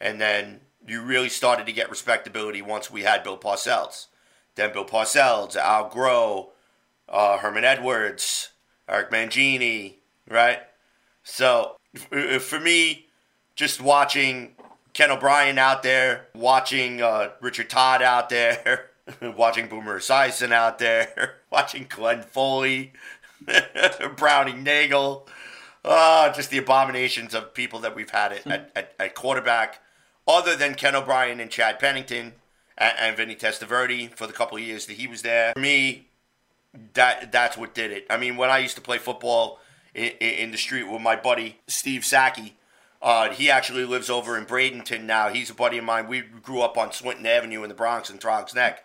Speaker 2: and then you really started to get respectability once we had Bill Parcells. Then Bill Parcells, Al Groh, uh, Herman Edwards, Eric Mangini, right? So for me, just watching Ken O'Brien out there, watching uh, Richard Todd out there, watching Boomer Esiason out there, watching Glenn Foley, Browning Nagle, uh, just the abominations of people that we've had at, at, at, at quarterback, other than Ken O'Brien and Chad Pennington and, and Vinny Testaverde for the couple of years that he was there. For me, that that's what did it. I mean, when I used to play football in, in the street with my buddy Steve Sackey, uh, he actually lives over in Bradenton now. He's a buddy of mine. We grew up on Swinton Avenue in the Bronx and Throgs Neck.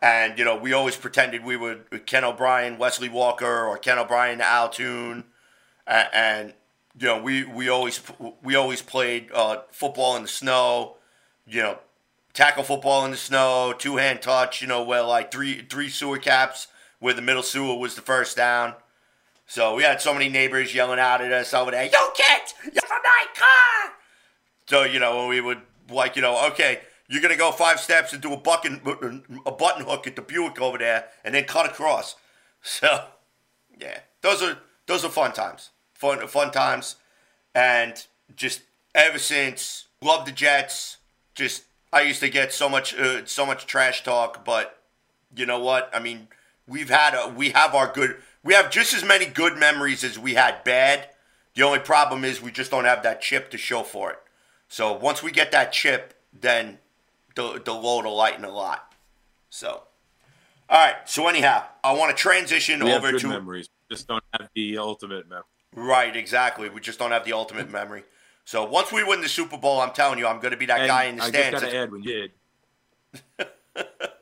Speaker 2: And, you know, we always pretended we were Ken O'Brien, Wesley Walker, or Ken O'Brien, Al Toon. And, and, you know, we, we always we always played uh, football in the snow, you know, tackle football in the snow, two hand touch, you know, where like three three sewer caps where the middle sewer was the first down. So we had so many neighbors yelling out at us over there, "You kid, you're from my car!" So you know, we would like, you know, okay, you're gonna go five steps and do a button a button hook at the Buick over there, and then cut across. So yeah, those are those are fun times, fun fun times, and just ever since love the Jets. Just I used to get so much uh, so much trash talk, but you know what? I mean, we've had a, we have our good we have just as many good memories as we had bad. The only problem is we just don't have that chip to show for it. So once we get that chip, then the the load will lighten a lot. So, all right. So anyhow, I want to transition
Speaker 6: We
Speaker 2: over to
Speaker 6: memories, just don't have the ultimate memory.
Speaker 2: right. Exactly. We just don't have the ultimate memory. So once we win the Super Bowl, I'm telling you, I'm going to be that
Speaker 6: And
Speaker 2: guy in the
Speaker 6: I
Speaker 2: stands.
Speaker 6: just got to add, you did,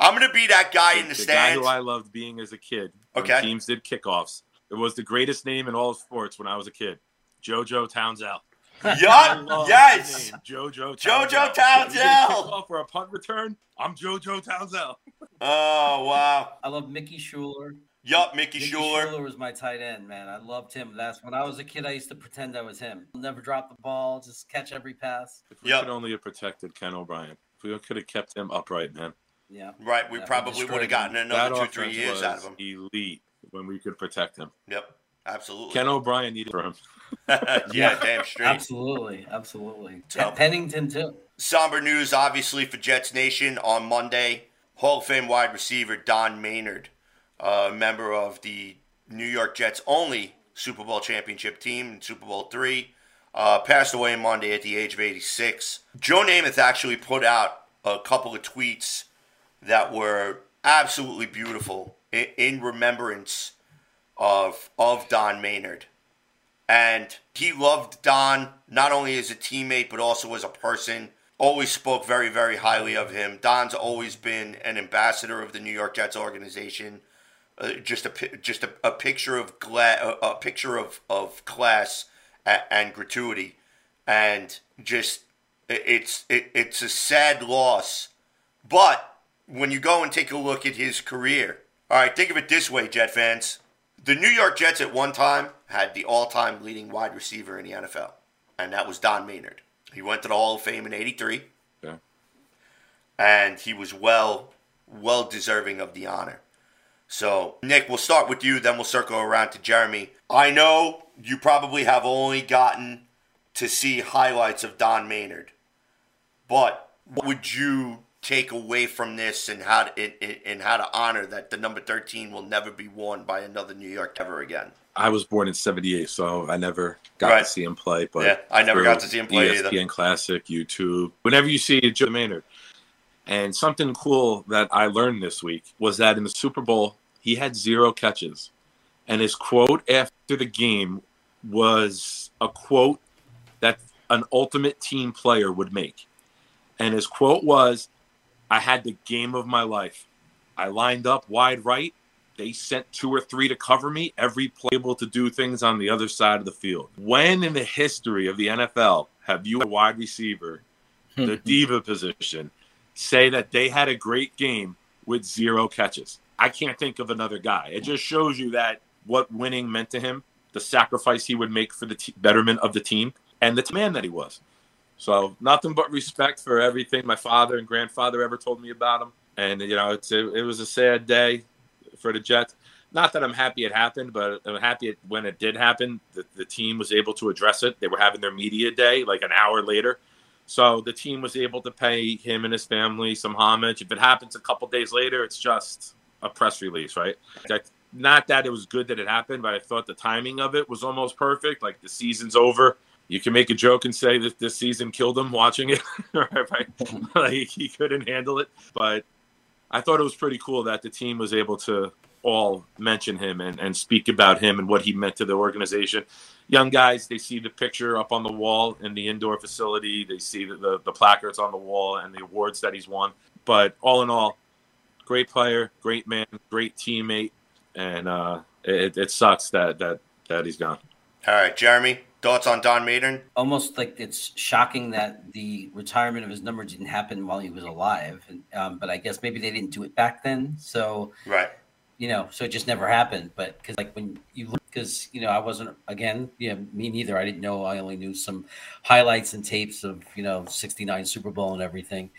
Speaker 2: I'm going to be that guy in the, stands.
Speaker 6: the guy
Speaker 2: stands.
Speaker 6: who I loved being as a kid, when
Speaker 2: Okay.
Speaker 6: teams did kickoffs, it was the greatest name in all of sports when I was a kid. JoJo Townsell. I
Speaker 2: Yup. Yes.
Speaker 6: JoJo
Speaker 2: JoJo
Speaker 6: Townsell. You get a
Speaker 2: Townsell.
Speaker 6: kickoff or a punt return, I'm JoJo Townsell.
Speaker 2: Oh wow.
Speaker 7: I love Mickey Shuler.
Speaker 2: Yup. Mickey,
Speaker 7: Mickey
Speaker 2: Shuler.
Speaker 7: Shuler was my tight end, man. I loved him. That's when I was a kid. I used to pretend I was him. Never drop the ball, just catch every pass.
Speaker 6: If we
Speaker 2: Yep.
Speaker 6: could only have protected Ken O'Brien, if we could have kept him upright, man.
Speaker 7: Yeah.
Speaker 2: Right. We
Speaker 7: Yeah,
Speaker 2: probably would have gotten another
Speaker 6: that
Speaker 2: two, three years
Speaker 6: was
Speaker 2: out of him.
Speaker 6: elite when we could protect him.
Speaker 2: Yep. Absolutely.
Speaker 6: Ken O'Brien needed for him.
Speaker 2: yeah. Damn straight.
Speaker 7: Absolutely, absolutely.
Speaker 2: So-
Speaker 7: And Pennington too.
Speaker 2: Somber news, obviously, for Jets Nation on Monday. Hall of Fame wide receiver Don Maynard, a member of the New York Jets only Super Bowl championship team in Super Bowl three, uh, passed away Monday at the age of 86. Joe Namath actually put out a couple of tweets that were absolutely beautiful in, in remembrance of of Don Maynard. And he loved Don not only as a teammate but also as a person. Always spoke very, very highly of him. Don's always been an ambassador of the New York Jets organization. Uh, just a just a, a picture of gla- a, a picture of of class a- and gratuity, and just it- it's it, it's a sad loss. But when you go and take a look at his career, all right, think of it this way, Jet fans. The New York Jets at one time had the all time leading wide receiver in the NFL, and that was Don Maynard. He went to the Hall of Fame in 83,
Speaker 6: Yeah.
Speaker 2: and he was well, well deserving of the honor. So, Nick, we'll start with you, then we'll circle around to Jeremy. I know you probably have only gotten to see highlights of Don Maynard, but what would you take away from this and how to, and- how to honor that the number 13 will never be worn by another New York ever again?
Speaker 6: I was born in '78, so I never got
Speaker 2: Right.
Speaker 6: to see him play. But
Speaker 2: Yeah, I never got to see him play either.
Speaker 6: ESPN Classic, YouTube, whenever you see Joe Maynard, and something cool that I learned this week was that in the Super Bowl he had zero catches, and his quote after the game was a quote that an ultimate team player would make, and his quote was, "I had the game of my life. I lined up wide right." they sent two or three to cover me every play able to do things on the other side of the field when in the history of the nfl have you a wide receiver hmm. the diva position say that they had a great game with zero catches i can't think of another guy it just shows you that what winning meant to him, the sacrifice he would make for the t- betterment of the team, and the man that he was. So nothing but respect for everything my father and grandfather ever told me about him. And you know, it's it, it was a sad day for the Jets. Not that I'm happy it happened, but I'm happy it, when it did happen, the, the team was able to address it. They were having their media day like an hour later. So the team was able to pay him and his family some homage. If it happens a couple days later, it's just a press release, right? Not that it was good that it happened, but I thought the timing of it was almost perfect. Like the season's over. You can make a joke and say that this season killed him watching it, right? like he couldn't handle it. But I thought it was pretty cool that the team was able to all mention him and, and speak about him and what he meant to the organization. Young guys, they see the picture up on the wall in the indoor facility. They see the, the, the placards on the wall and the awards that he's won. But all in all, great player, great man, great teammate, and uh, it, it sucks that that that he's gone.
Speaker 2: All right, Jeremy, thoughts on Don Maynard?
Speaker 7: almost like it's shocking that the retirement of his number didn't happen while he was alive. Um, but I guess maybe they didn't do it back then. So,
Speaker 2: Right.
Speaker 7: you know, so it just never happened. But because, like, when you look, because, you know, I wasn't, again, yeah, me neither. I didn't know. I only knew some highlights and tapes of, you know, 69 Super Bowl and everything.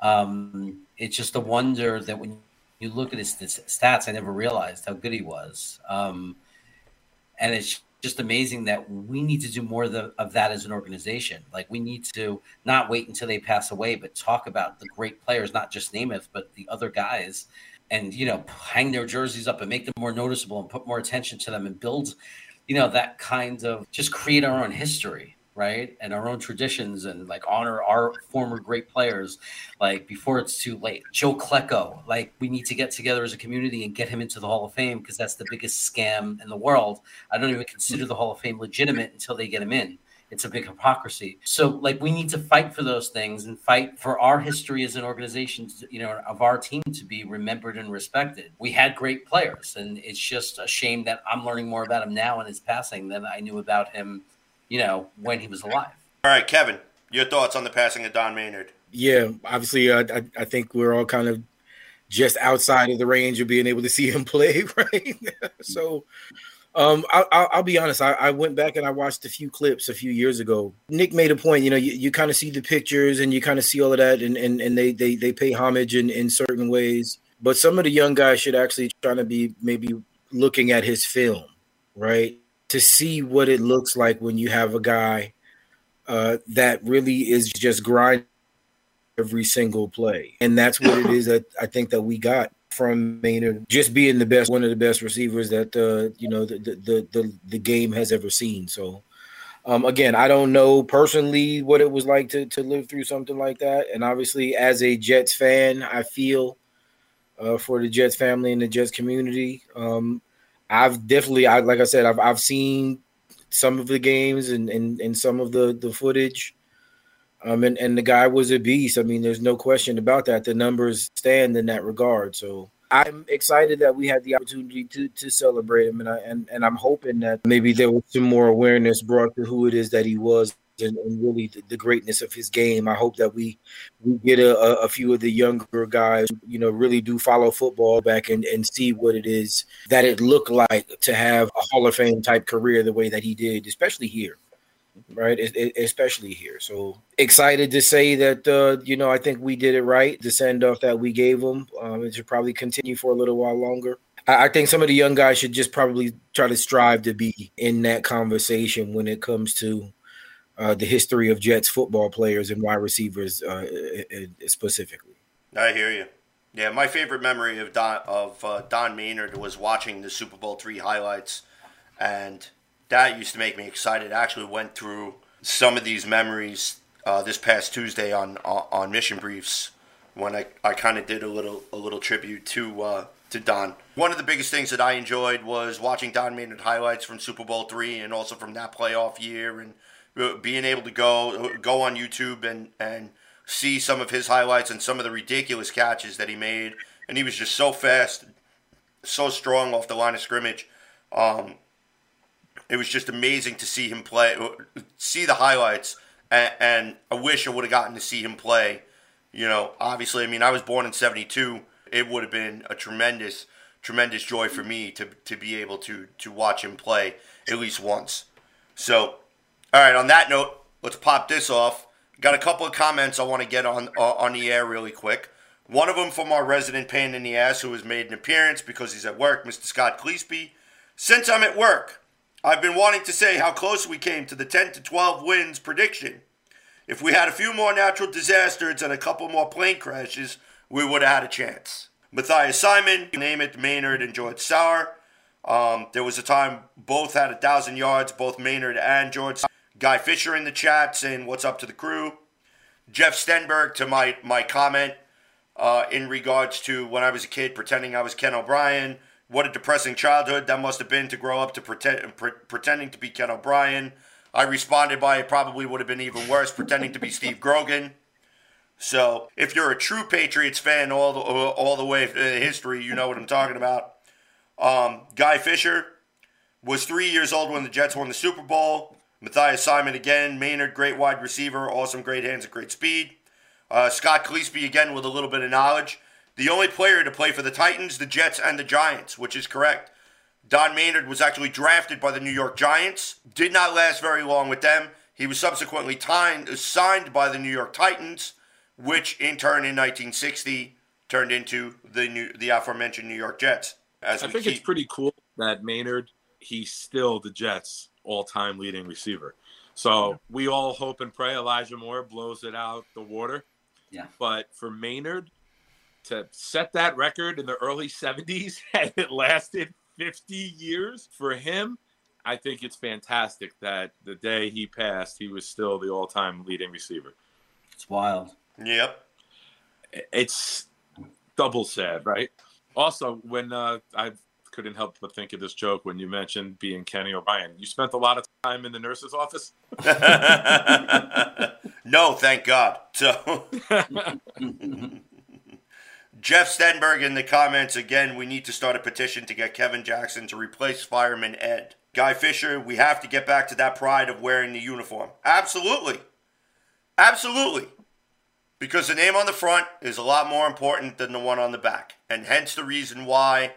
Speaker 7: Um, it's just a wonder that when you look at his stats, I never realized how good he was. Um, and it's just amazing that we need to do more of, the, of that as an organization. Like we need to not wait until they pass away, but talk about the great players, not just Namath, but the other guys, and you know, hang their jerseys up and make them more noticeable and put more attention to them and build, you know, that kind of just create our own history, right, and our own traditions and like honor our former great players. Like before it's too late, Joe Klecko. Like we need to get together as a community and get him into the Hall of Fame because that's the biggest scam in the world. I don't even consider the Hall of Fame legitimate until they get him in. It's a big hypocrisy. So, like, we need to fight for those things and fight for our history as an organization, you know, of our team to be remembered and respected. We had great players, and it's just a shame that I'm learning more about him now in his passing than I knew about him, you know, when he was alive.
Speaker 2: All right, Kevin, your thoughts on the passing of Don Maynard?
Speaker 4: Yeah, obviously, uh, I, I think we're all kind of just outside of the range of being able to see him play, right? so, um, I, I, I'll be honest. I, I went back and I watched a few clips a few years ago. Nick made a point. You know, you, you kind of see the pictures and you kind of see all of that, and and, and they, they they pay homage in, in certain ways. But some of the young guys should actually try to be maybe looking at his film, right, to see what it looks like when you have a guy uh, that really is just grinding every single play, and that's what it is that I think that we got from Maynard, just being the best, one of the best receivers that uh, you know the, the the the game has ever seen. So, um, again, I don't know personally what it was like to to live through something like that, and obviously, as a Jets fan, I feel uh, for the Jets family and the Jets community. Um, I've definitely, I like I said, I've I've seen some of the games and and, and some of the the footage. Um, and, and the guy was a beast. I mean, there's no question about that. The numbers stand in that regard. So I'm excited that we had the opportunity to to celebrate him, and I and, and I'm hoping that maybe there was some more awareness brought to who it is that he was and, and really the, the, greatness of his game. I hope that we we get a, a, few of the younger guys, you know, really do follow football back and, and see what it is that it looked like to have a Hall of Fame type career the way that he did, especially here right? It, it, especially here. So excited to say that uh, you know I think we did it right. The send off that we gave them, um, it should probably continue for a little while longer. I, think some of the young guys should just probably try to strive to be in that conversation when it comes to uh, the history of Jets football players and wide receivers uh, specifically.
Speaker 2: I hear you. Yeah, my favorite memory of Don of uh, Don Maynard was watching the Super Bowl three highlights, and that used to make me excited. I actually went through some of these memories uh, this past Tuesday on on Mission Briefs when I, I kind of did a little a little tribute to uh, to Don. One of the biggest things that I enjoyed was watching Don Maynard highlights from Super Bowl three and also from that playoff year and being able to go go on YouTube and and see some of his highlights and some of the ridiculous catches that he made. And he was just so fast, so strong off the line of scrimmage. Um, it was just amazing to see him play, see the highlights, and, and I wish I would have gotten to see him play. You know, obviously, I mean, I was born in '72. It would have been a tremendous tremendous joy for me to to be able to to watch him play at least once. So, all right. On that note, let's pop this off. Got a couple of comments I want to get on uh, on the air really quick. One of them from our resident pain in the ass who has made an appearance because he's at work, Mr. Scott Cleesby. Since I'm at work, I've been wanting to say how close we came to the 10 to 12 wins prediction. If we had a few more natural disasters and a couple more plane crashes, we would have had a chance. Matthias Simon, name it, Maynard and George Sauer. Um, there was a time both had a thousand yards, both Maynard and George. Guy Fisher in the chat saying, "What's up to the crew?" Jeff Stenberg to my my comment uh, in regards to when I was a kid pretending I was Ken O'Brien. What a depressing childhood that must have been to grow up to pretend pre- pretending to be Ken O'Brien. I responded by it probably would have been even worse pretending to be Steve Grogan. So if you're a true Patriots fan all the all the way in history, you know what I'm talking about. Um, Guy Fisher was three years old when the Jets won the Super Bowl. Matthias Simon again, Maynard, great wide receiver, awesome, great hands and great speed. Uh, Scott Cleesby again with a little bit of knowledge. The only player to play for the Titans, the Jets, and the Giants, which is correct. Don Maynard was actually drafted by the New York Giants, did not last very long with them. He was subsequently tied, signed by the New York Titans, which in turn in 1960 turned into the new, the aforementioned New York Jets. As
Speaker 6: I think
Speaker 2: keep,
Speaker 6: it's pretty cool that Maynard, he's still the Jets' all-time leading receiver. So we all hope and pray Elijah Moore blows it out the water.
Speaker 7: Yeah.
Speaker 6: But for Maynard to set that record in the early 70s and it lasted 50 years for him, I think it's fantastic that the day he passed, he was still the all-time leading receiver.
Speaker 7: It's wild.
Speaker 2: Yep.
Speaker 6: It's double sad, right? Also, when uh, I couldn't help but think of this joke when you mentioned being Kenny O'Brien, you spent a lot of time in the nurse's office.
Speaker 2: no, thank God. So, Jeff Stenberg in the comments again. We need to start a petition to get Kevin Jackson to replace Fireman Ed. Guy Fisher, we have to get back to that pride of wearing the uniform. Absolutely. Absolutely. Because the name on the front is a lot more important than the one on the back. And hence the reason why,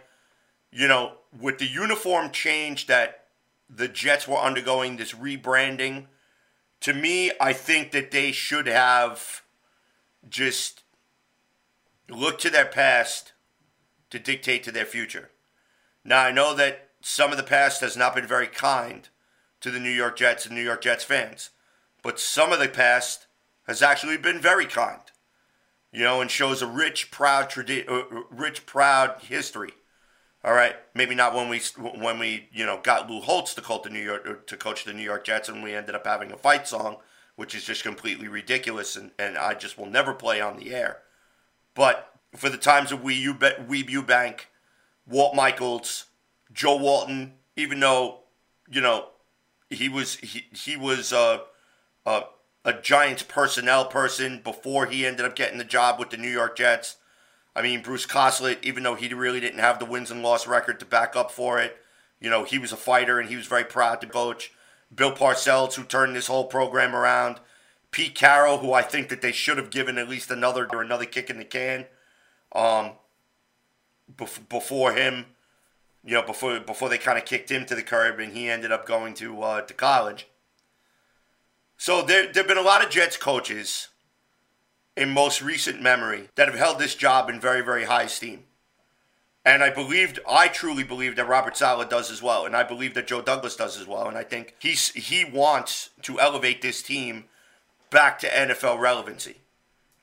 Speaker 2: you know, with the uniform change that the Jets were undergoing, this rebranding, to me, I think that they should have just looked to their past to dictate to their future. Now, I know that some of the past has not been very kind to the New York Jets and New York Jets fans, but some of the past has actually been very kind, you know, and shows a rich, proud, tradi- uh, rich, proud history. All right, maybe not when we when we you know got Lou Holtz to coach the New York to coach the New York Jets, and we ended up having a fight song, which is just completely ridiculous, and, and I just will never play on the air. But for the times of Wee Weeb Eubank, Walt Michaels, Joe Walton, even though you know he was he he was uh, a Giants personnel person before he ended up getting the job with the New York Jets. I mean, Bruce Coslet, even though he really didn't have the wins and loss record to back up for it, you know, he was a fighter and he was very proud to coach. Bill Parcells, who turned this whole program around. Pete Carroll, who I think that they should have given at least another or another kick in the can. Um, bef- before him, you know, before before they kind of kicked him to the curb and he ended up going to uh, to college. So there there've been a lot of Jets coaches in most recent memory that have held this job in very, very high esteem. And I believed, I truly believe that Robert Saleh does as well, and I believe that Joe Douglas does as well. And I think he's he wants to elevate this team back to NFL relevancy,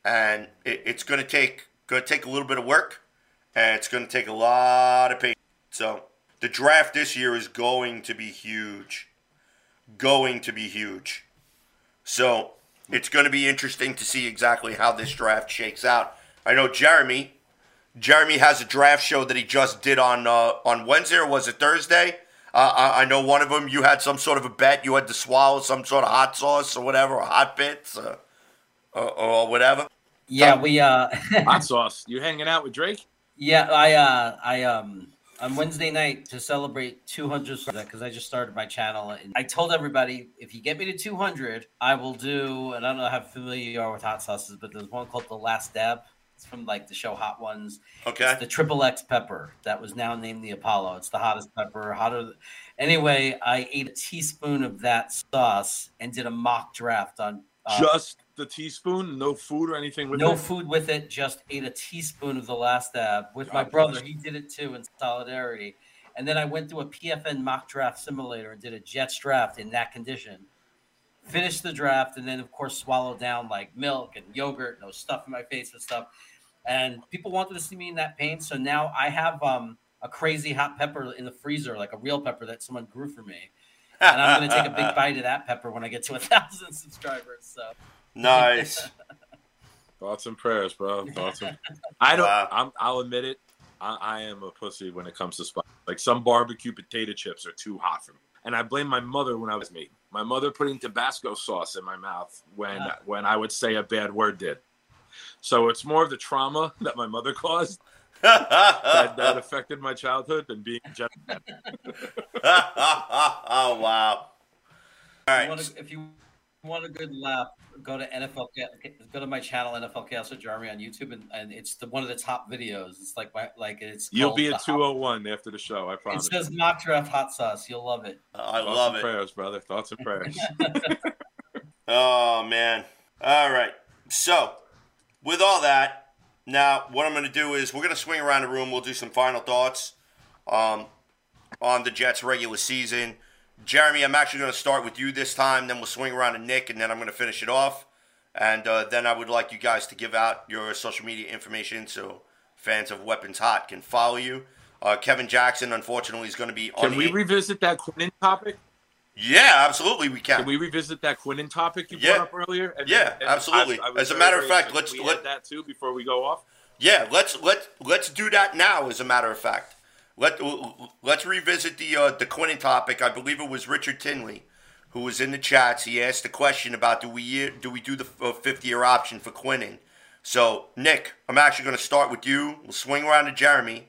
Speaker 2: and it, it's going to take going to take a little bit of work, and it's going to take a lot of patience. So the draft this year is going to be huge, going to be huge. So it's going to be interesting to see exactly how this draft shakes out. I know Jeremy. Jeremy has a draft show that he just did on uh, on Wednesday or was it Thursday? Uh, I, I know one of them. You had some sort of a bet. You had to swallow some sort of hot sauce or whatever, or hot bits, uh, or, or whatever.
Speaker 7: Yeah, we uh
Speaker 6: Hot sauce. You hanging out with Drake?
Speaker 7: yeah, I uh I um on Wednesday night to celebrate 200 because I just started my channel and I told everybody if you get me to 200, I will do and I don't know how familiar you are with hot sauces, but there's one called the Last Dab. It's from like the show Hot Ones.
Speaker 2: Okay.
Speaker 7: It's the triple X pepper that was now named the Apollo. It's the hottest pepper, hotter. Anyway, I ate a teaspoon of that sauce and did a mock draft on. Uh,
Speaker 6: Just the teaspoon, no food or anything with
Speaker 7: no
Speaker 6: it.
Speaker 7: food with it. Just ate a teaspoon of the last dab with my brother.
Speaker 6: bless.
Speaker 7: He did it too in solidarity. And then I went to a PFN mock draft simulator and did a Jets draft in that condition. Finished the draft and then, of course, swallowed down like milk and yogurt, no stuff in my face and stuff. And people wanted to see me in that pain, so now I have um, a crazy hot pepper in the freezer, like a real pepper that someone grew for me. And I'm going to take a big bite of that pepper when I get to a thousand subscribers. So
Speaker 2: Nice.
Speaker 6: Thoughts and prayers, bro. Thoughts and I don't.
Speaker 2: Wow.
Speaker 6: I'm, I'll admit it. I, I am a pussy when it comes to spice. Like some barbecue potato chips are too hot for me, and I blame my mother when I was me. My mother putting Tabasco sauce in my mouth when
Speaker 7: Ah.
Speaker 6: when I would say a bad word did. So it's more of the trauma that my mother caused that, that affected my childhood than being a gentleman.
Speaker 2: oh wow. All
Speaker 7: If you want a- if you want a good laugh, go to NFL. Go to my channel, NFL Chaos with Jeremy on YouTube, and, and it's the one of the top videos. It's like my like it's.
Speaker 6: You'll be
Speaker 7: the
Speaker 6: at
Speaker 7: Hot-
Speaker 6: 201 after the show. I promise.
Speaker 7: It says mock draft hot sauce. You'll love it.
Speaker 2: I
Speaker 6: Thoughts
Speaker 2: love
Speaker 6: and
Speaker 2: it.
Speaker 6: prayers, brother. Thoughts and prayers.
Speaker 2: Oh man. All right. So, with all that, now what I'm going to do is we're going to swing around the room. We'll do some final thoughts um, on the Jets' regular season. Jeremy, I'm actually going to start with you this time. Then we'll swing around to Nick, and then I'm going to finish it off. And uh, then I would like you guys to give out your social media information so fans of Weapons Hot can follow you. Uh, Kevin Jackson, unfortunately, is going to be on
Speaker 6: Can we revisit that Quinnen topic?
Speaker 2: yeah, absolutely, we can.
Speaker 6: Can we revisit that Quinnen topic you
Speaker 2: Yeah.
Speaker 6: brought up earlier? And
Speaker 2: Yeah, absolutely.
Speaker 6: was
Speaker 2: As a matter of fact, let's- let-
Speaker 6: that too before we go off.
Speaker 2: Yeah, let's let's let's do that now. As a matter of fact, let let's revisit the uh, the Quinnen topic. I believe it was Richard Tinley who was in the chats. He asked a question about do we do we do the uh, fifth year option for Quinnen. So Nick, I'm actually going to start with you. We'll swing around to Jeremy,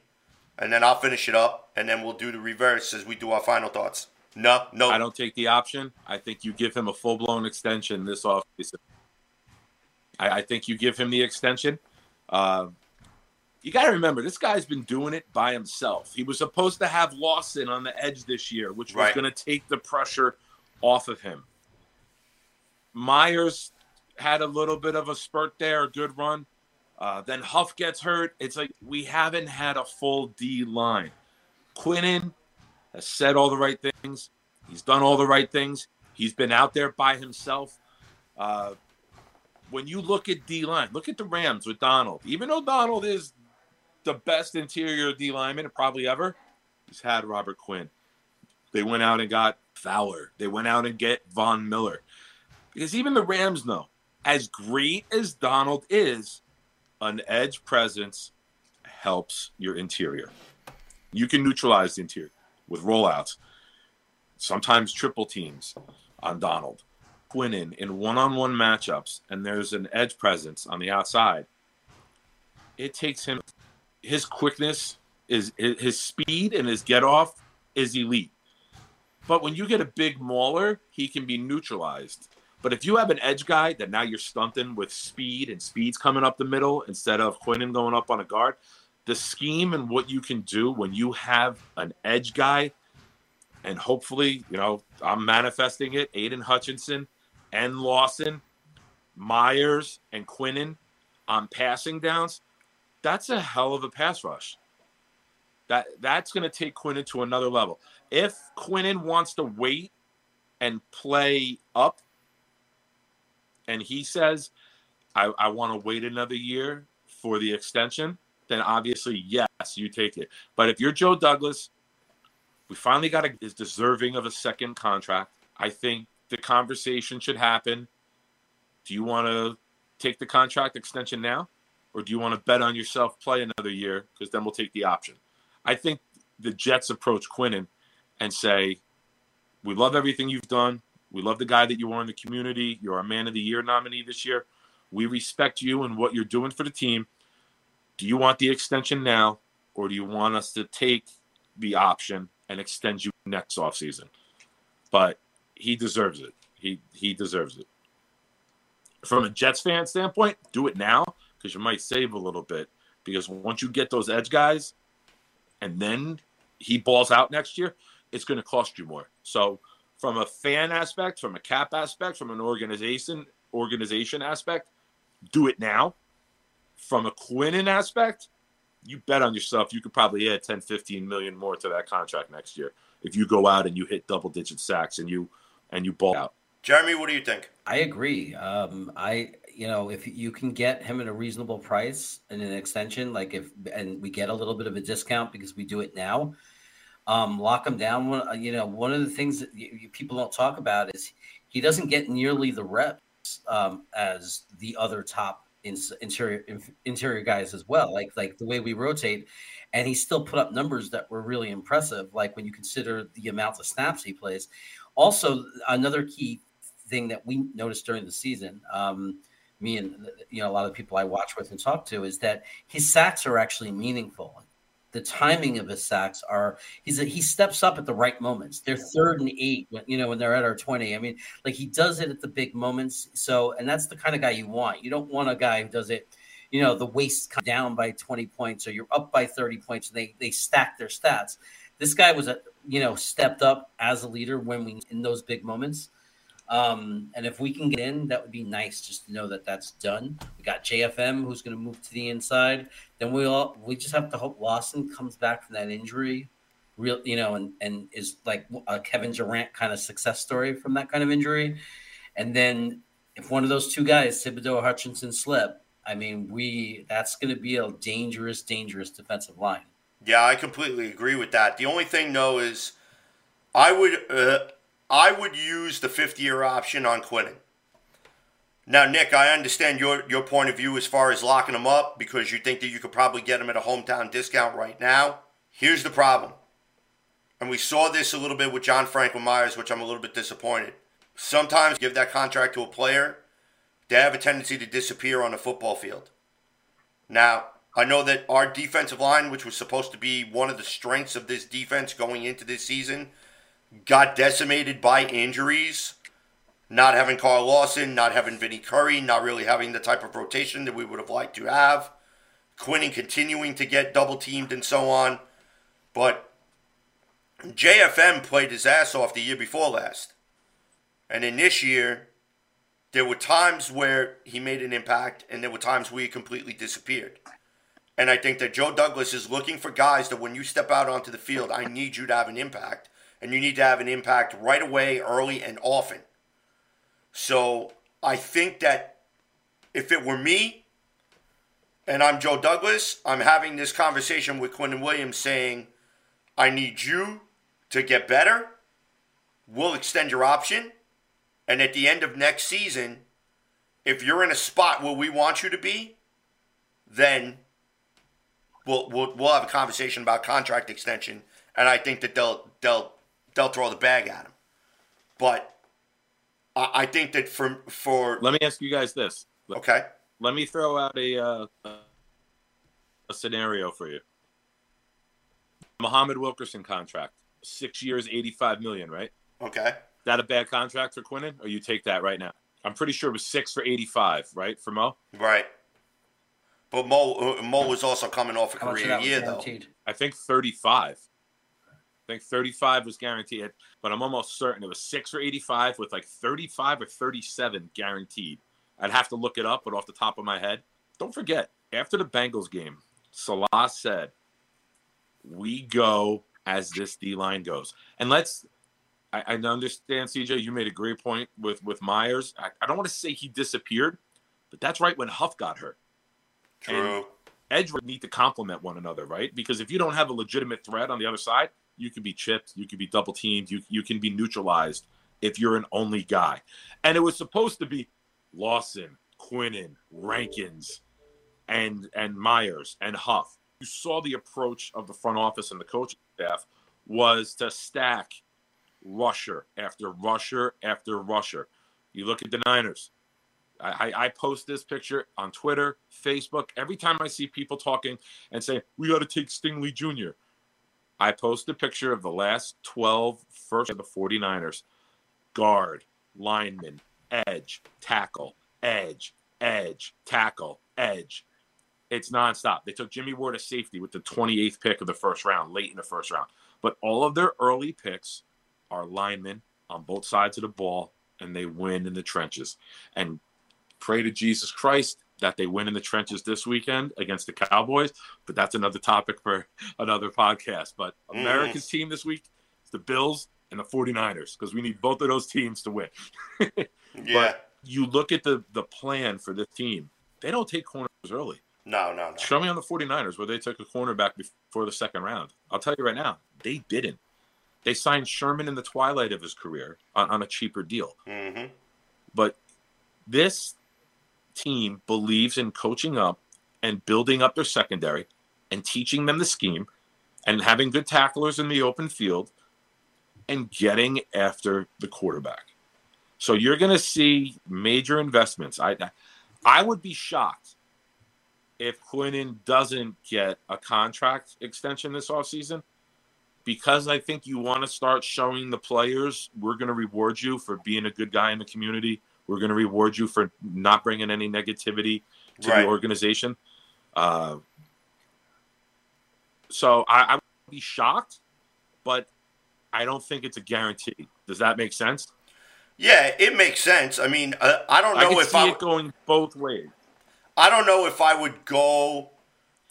Speaker 2: and then I'll finish it up, and then we'll do the reverse as we do our final thoughts. No, no,
Speaker 6: I don't take the option. I think you give him a full blown extension this offseason. I, I think you give him the extension. Uh, you got to remember, this guy's been doing it by himself. He was supposed to have Lawson on the edge this year, which was
Speaker 2: Right.
Speaker 6: going to take the pressure off of him. Myers had a little bit of a spurt there, a good run. Uh, then Huff gets hurt. It's like we haven't had a full D line. Quinnen has said all the right things. He's done all the right things. He's been out there by himself. Uh, when you look at D line, look at the Rams with Donald. Even though Donald is the best interior D lineman probably ever, he's had Robert Quinn. They went out and got Fowler. They went out and get Von Miller. Because even the Rams know, as great as Donald is, an edge presence helps your interior. You can neutralize the interior with rollouts, sometimes triple teams on Donald. Quinnen in one on one matchups, and there's an edge presence on the outside. It takes him, his quickness, is his speed and his get off is elite. But when you get a big mauler, he can be neutralized. But if you have an edge guy that now you're stunting with speed and speed's coming up the middle instead of Quinnen going up on a guard, the scheme and what you can do when you have an edge guy, and hopefully, you know, I'm manifesting it, Aidan Hutchinson and Lawson, Myers and Quinnen on passing downs, that's a hell of a pass rush. That that's going to take Quinnen to another level. If Quinnen wants to wait and play up, and he says, I, I want to wait another year for the extension, then obviously, yes, you take it. But if you're Joe Douglas, we finally got a, is deserving of a second contract. I think the conversation should happen. Do you want to take the contract extension now? Or do you want to bet on yourself, play another year? Because then we'll take the option. I think the Jets approach Quinnen and say, We love everything you've done. We love the guy that you are in the community. You're our man of the year nominee this year. We respect you and what you're doing for the team. Do you want the extension now, or do you want us to take the option and extend you next offseason? But he deserves it. He he deserves it. From a Jets fan standpoint, do it now because you might save a little bit. Because once you get those edge guys, and then he balls out next year, it's going to cost you more. So, from a fan aspect, from a cap aspect, from an organization organization aspect, do it now. From a Quinnen aspect, you bet on yourself. You could probably add 10, 15 million more to that contract next year if you go out and you hit double digit sacks and you and you ball out.
Speaker 2: Jeremy, what do you think?
Speaker 7: I agree. Um, I you know if you can get him at a reasonable price and an extension, like if and we get a little bit of a discount because we do it now, um, lock him down. One, uh, you know, one of the things that you, people don't talk about is he doesn't get nearly the reps um, as the other top in, interior interior guys as well. Like like the way we rotate, and he still put up numbers that were really impressive. Like when you consider the amount of snaps he plays. Also, another key thing that we noticed during the season. Um, me and you know a lot of the people I watch with and talk to is that his sacks are actually meaningful. The timing of his sacks are he's a, he steps up at the right moments. They're third and eight, when, you know, when they're at our twenty. I mean, like he does it at the big moments. So, and that's the kind of guy you want. You don't want a guy who does it, you know, the waist down by twenty points or you're up by thirty points and they they stack their stats. This guy was a you know stepped up as a leader when we in those big moments. Um, and if we can get in, that would be nice just to know that that's done. We got JFM who's going to move to the inside. Then we all we just have to hope Lawson comes back from that injury, real you know, and and is like a Kevin Durant kind of success story from that kind of injury. And then if one of those two guys, Thibodeaux or Hutchinson, slip, I mean, we that's going to be a dangerous, dangerous defensive line.
Speaker 2: Yeah, I completely agree with that. The only thing though is, I would uh, I would use the fifth year option on Quinnen. Now, Nick, I understand your your point of view as far as locking him up because you think that you could probably get him at a hometown discount right now. Here's the problem, and we saw this a little bit with John Franklin Myers, which I'm a little bit disappointed. Sometimes give that contract to a player, they have a tendency to disappear on the football field. Now, I know that our defensive line, which was supposed to be one of the strengths of this defense going into this season, got decimated by injuries. Not having Carl Lawson, not having Vinnie Curry, not really having the type of rotation that we would have liked to have. Quinnen continuing to get double teamed and so on. But JFM played his ass off the year before last. And in this year, there were times where he made an impact, and there were times where he completely disappeared. And I think that Joe Douglas is looking for guys that when you step out onto the field, I need you to have an impact. And you need to have an impact right away, early, and often. So I think that if it were me and I'm Joe Douglas, I'm having this conversation with Quinnen Williams saying, I need you to get better. We'll extend your option. And at the end of next season, if you're in a spot where we want you to be, then we'll, we'll we'll have a conversation about contract extension, and I think that they'll they'll they'll throw the bag at him. But I, I think that for for
Speaker 6: Let me ask you guys this.
Speaker 2: okay,
Speaker 6: Let me throw out a uh, a scenario for you. Muhammad Wilkerson contract, six years, eighty-five million. Right?
Speaker 2: okay,
Speaker 6: That a bad contract for Quinnen, or you take that right now? I'm pretty sure it was six for eighty-five, right, for Mo?
Speaker 2: right. But Mo uh, Mo was also coming off a
Speaker 7: How
Speaker 2: career
Speaker 7: that was
Speaker 2: year though.
Speaker 6: I think 35. I think 35 was guaranteed, but I'm almost certain it was six or 85 with like 35 or 37 guaranteed. I'd have to look it up, but off the top of my head, don't forget, after the Bengals game, Saleh said, We go as this D line goes. And let's, I, I understand, CJ, you made a great point with, with Myers. I, I don't want to say he disappeared, but that's right when Huff got hurt
Speaker 2: True.
Speaker 6: edge would need to complement one another, right? Because if you don't have a legitimate threat on the other side, you can be chipped, you can be double teamed, you you can be neutralized if you're an only guy. And it was supposed to be Lawson, Quinnen, Rankins, and and Myers and Huff. You saw the approach of the front office and the coaching staff was to stack rusher after rusher after rusher. You look at the Niners. I, I- post this picture on Twitter, Facebook. Every time I see people talking and say, we got to take Stingley Jr., I post a picture of the last 12 first of the 49ers guard, lineman, edge, tackle, edge, edge, tackle, edge. it's nonstop. They took Jimmy Ward a safety with the 28th pick of the first round, late in the first round. But all of their early picks are linemen on both sides of the ball, and they win in the trenches. And pray to Jesus Christ that they win in the trenches this weekend against the Cowboys. But that's another topic for another podcast. But America's team this week is the Bills and the 49ers because we need both of those teams to win.
Speaker 2: Yeah.
Speaker 6: But you look at the the plan for this team, they don't take corners early.
Speaker 2: no, no, no.
Speaker 6: Show me on the 49ers where they took a cornerback before the second round. I'll tell you right now, they didn't. They signed Sherman in the twilight of his career on, on a cheaper deal.
Speaker 2: hmm
Speaker 6: But this team believes in coaching up and building up their secondary and teaching them the scheme and having good tacklers in the open field and getting after the quarterback. So you're going to see major investments. I I would be shocked if Quinnen doesn't get a contract extension this offseason because I think you want to start showing the players we're going to reward you for being a good guy in the community. We're going to reward you for not bringing any negativity to
Speaker 2: Right.
Speaker 6: the organization. Uh, so I, I would be shocked, but I don't think it's a guarantee. Does that make sense?
Speaker 2: Yeah, it makes sense. I mean, uh, I don't know
Speaker 6: can
Speaker 2: if I
Speaker 6: it going both ways.
Speaker 2: I don't know if I would go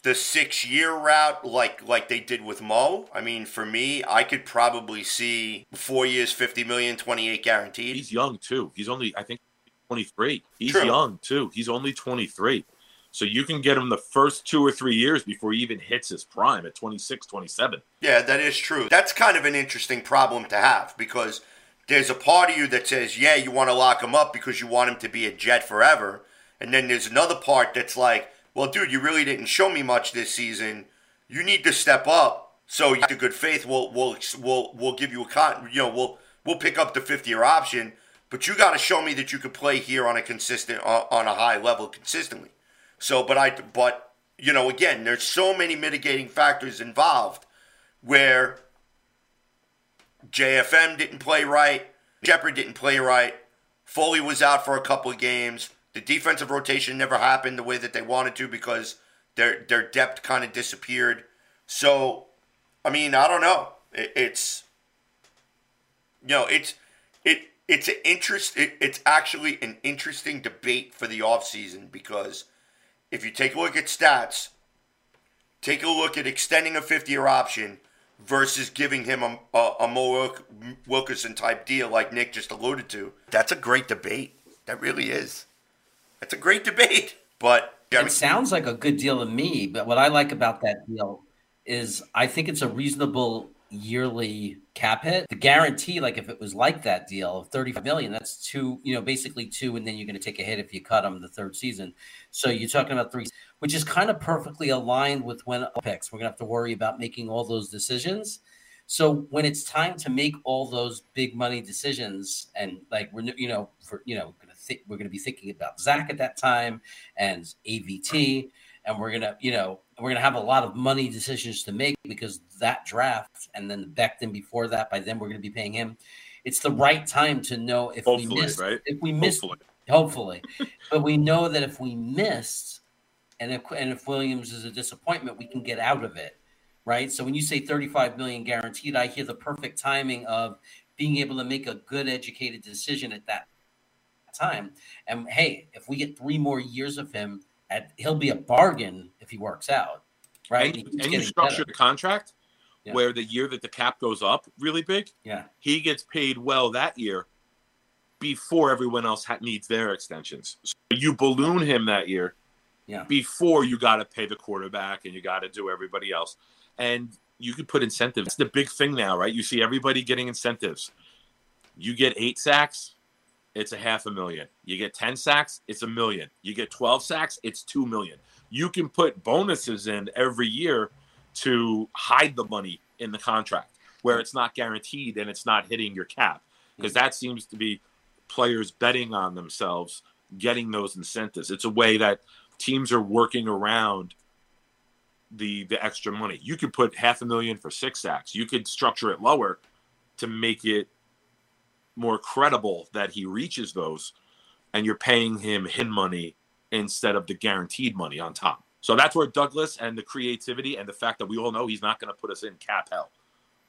Speaker 2: the six year route like like they did with Mo. I mean, for me, I could probably see four years, 50 million, 28 guaranteed.
Speaker 6: He's young too. He's only, I think, 23. He's
Speaker 2: True.
Speaker 6: young too. He's only 23. So you can get him the first two or three years before he even hits his prime at 26, 27.
Speaker 2: Yeah, that is true. That's kind of an interesting problem to have because there's a part of you that says, yeah, you want to lock him up because you want him to be a Jet forever. And then there's another part that's like, well, dude, you really didn't show me much this season. You need to step up. So, you the good faith. We'll we'll we'll we'll give you a con. You know, we'll we'll pick up the 50 year option, but you got to show me that you could play here on a consistent on on a high level consistently. So, but I but you know, again, there's so many mitigating factors involved where JFM didn't play right, Shepherd didn't play right, Foley was out for a couple of games. The defensive rotation never happened the way that they wanted to because their their depth kind of disappeared. So, I mean, I don't know. It, it's you know, it's it it's an interest. It, it's actually an interesting debate for the offseason because if you take a look at stats, take a look at extending a 50 year option versus giving him a, a, a Mo Wilkerson type deal like Nick just alluded to. That's a great debate. That really is. That's a great debate. But I mean,
Speaker 7: It sounds like a good deal to me, but what I like about that deal is I think it's a reasonable yearly cap hit. The guarantee, like if it was like that deal of 35 million, that's two, you know, basically two, and then you're going to take a hit if you cut them the third season. So you're talking about three, which is kind of perfectly aligned with when picks. We're going to have to worry about making all those decisions. So when it's time to make all those big money decisions, and like we're you know for you know gonna we're gonna be thinking about Zach at that time and AVT, and we're gonna you know we're gonna have a lot of money decisions to make because that draft and then Becton before that. By then we're gonna be paying him. It's the right time to know if we
Speaker 6: Hopefully,
Speaker 7: missed
Speaker 6: right?
Speaker 7: if we missed
Speaker 6: Hopefully.
Speaker 7: hopefully. but we know that if we missed, and if and if Williams is a disappointment, we can get out of it, right? So when you say 35 million guaranteed, I hear the perfect timing of being able to make a good educated decision at that time. And hey, if we get three more years of him, at he'll be a bargain if he works out, right?
Speaker 6: And, and you structure
Speaker 7: better.
Speaker 6: the contract
Speaker 7: Yeah.
Speaker 6: where the year that the cap goes up really big,
Speaker 7: yeah,
Speaker 6: he gets paid well that year before everyone else ha- needs their extensions. So you balloon him that year
Speaker 7: yeah,
Speaker 6: before you got to pay the quarterback and you got to do everybody else. And you could put incentives. It's the big thing now, right? You see everybody getting incentives. You get eight sacks, it's a half a million. You get 10 sacks, it's a million. You get 12 sacks, it's 2 million. You can put bonuses in every year to hide the money in the contract where it's not guaranteed and it's not hitting your cap because mm. that seems to be players betting on themselves getting those incentives. It's a way that teams are working around the the extra money. You could put half a million for six sacks. You could structure it lower to make it more credible that he reaches those and you're paying him hin money instead of the guaranteed money on top. So that's where Douglas and the creativity and the fact that we all know he's not going to put us in cap hell.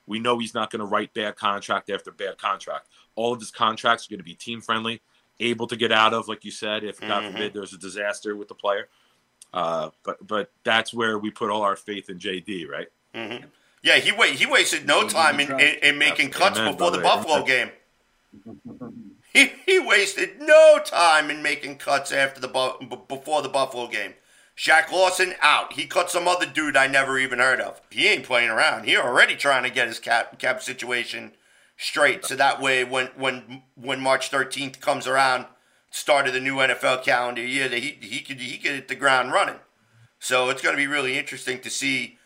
Speaker 6: We know he's not going to write bad contract after bad contract. All of his contracts are going to be team friendly, able to get out of, like you said, if God
Speaker 2: Mhm.
Speaker 6: forbid there's a disaster with the player. Uh, but but that's where we put all our faith in JD, right?
Speaker 2: hmm Yeah, he wait. He wasted no time in, in, in making cuts
Speaker 6: Amen,
Speaker 2: before the. Buffalo game. He, he wasted no time in making cuts after the before the Buffalo game. Shaq Lawson out. He cut some other dude I never even heard of. He ain't playing around. He already trying to get his cap cap situation straight. So that way, when when when March thirteenth comes around, start of the new NFL calendar year, that he he could he could hit the ground running. So it's going to be really interesting to see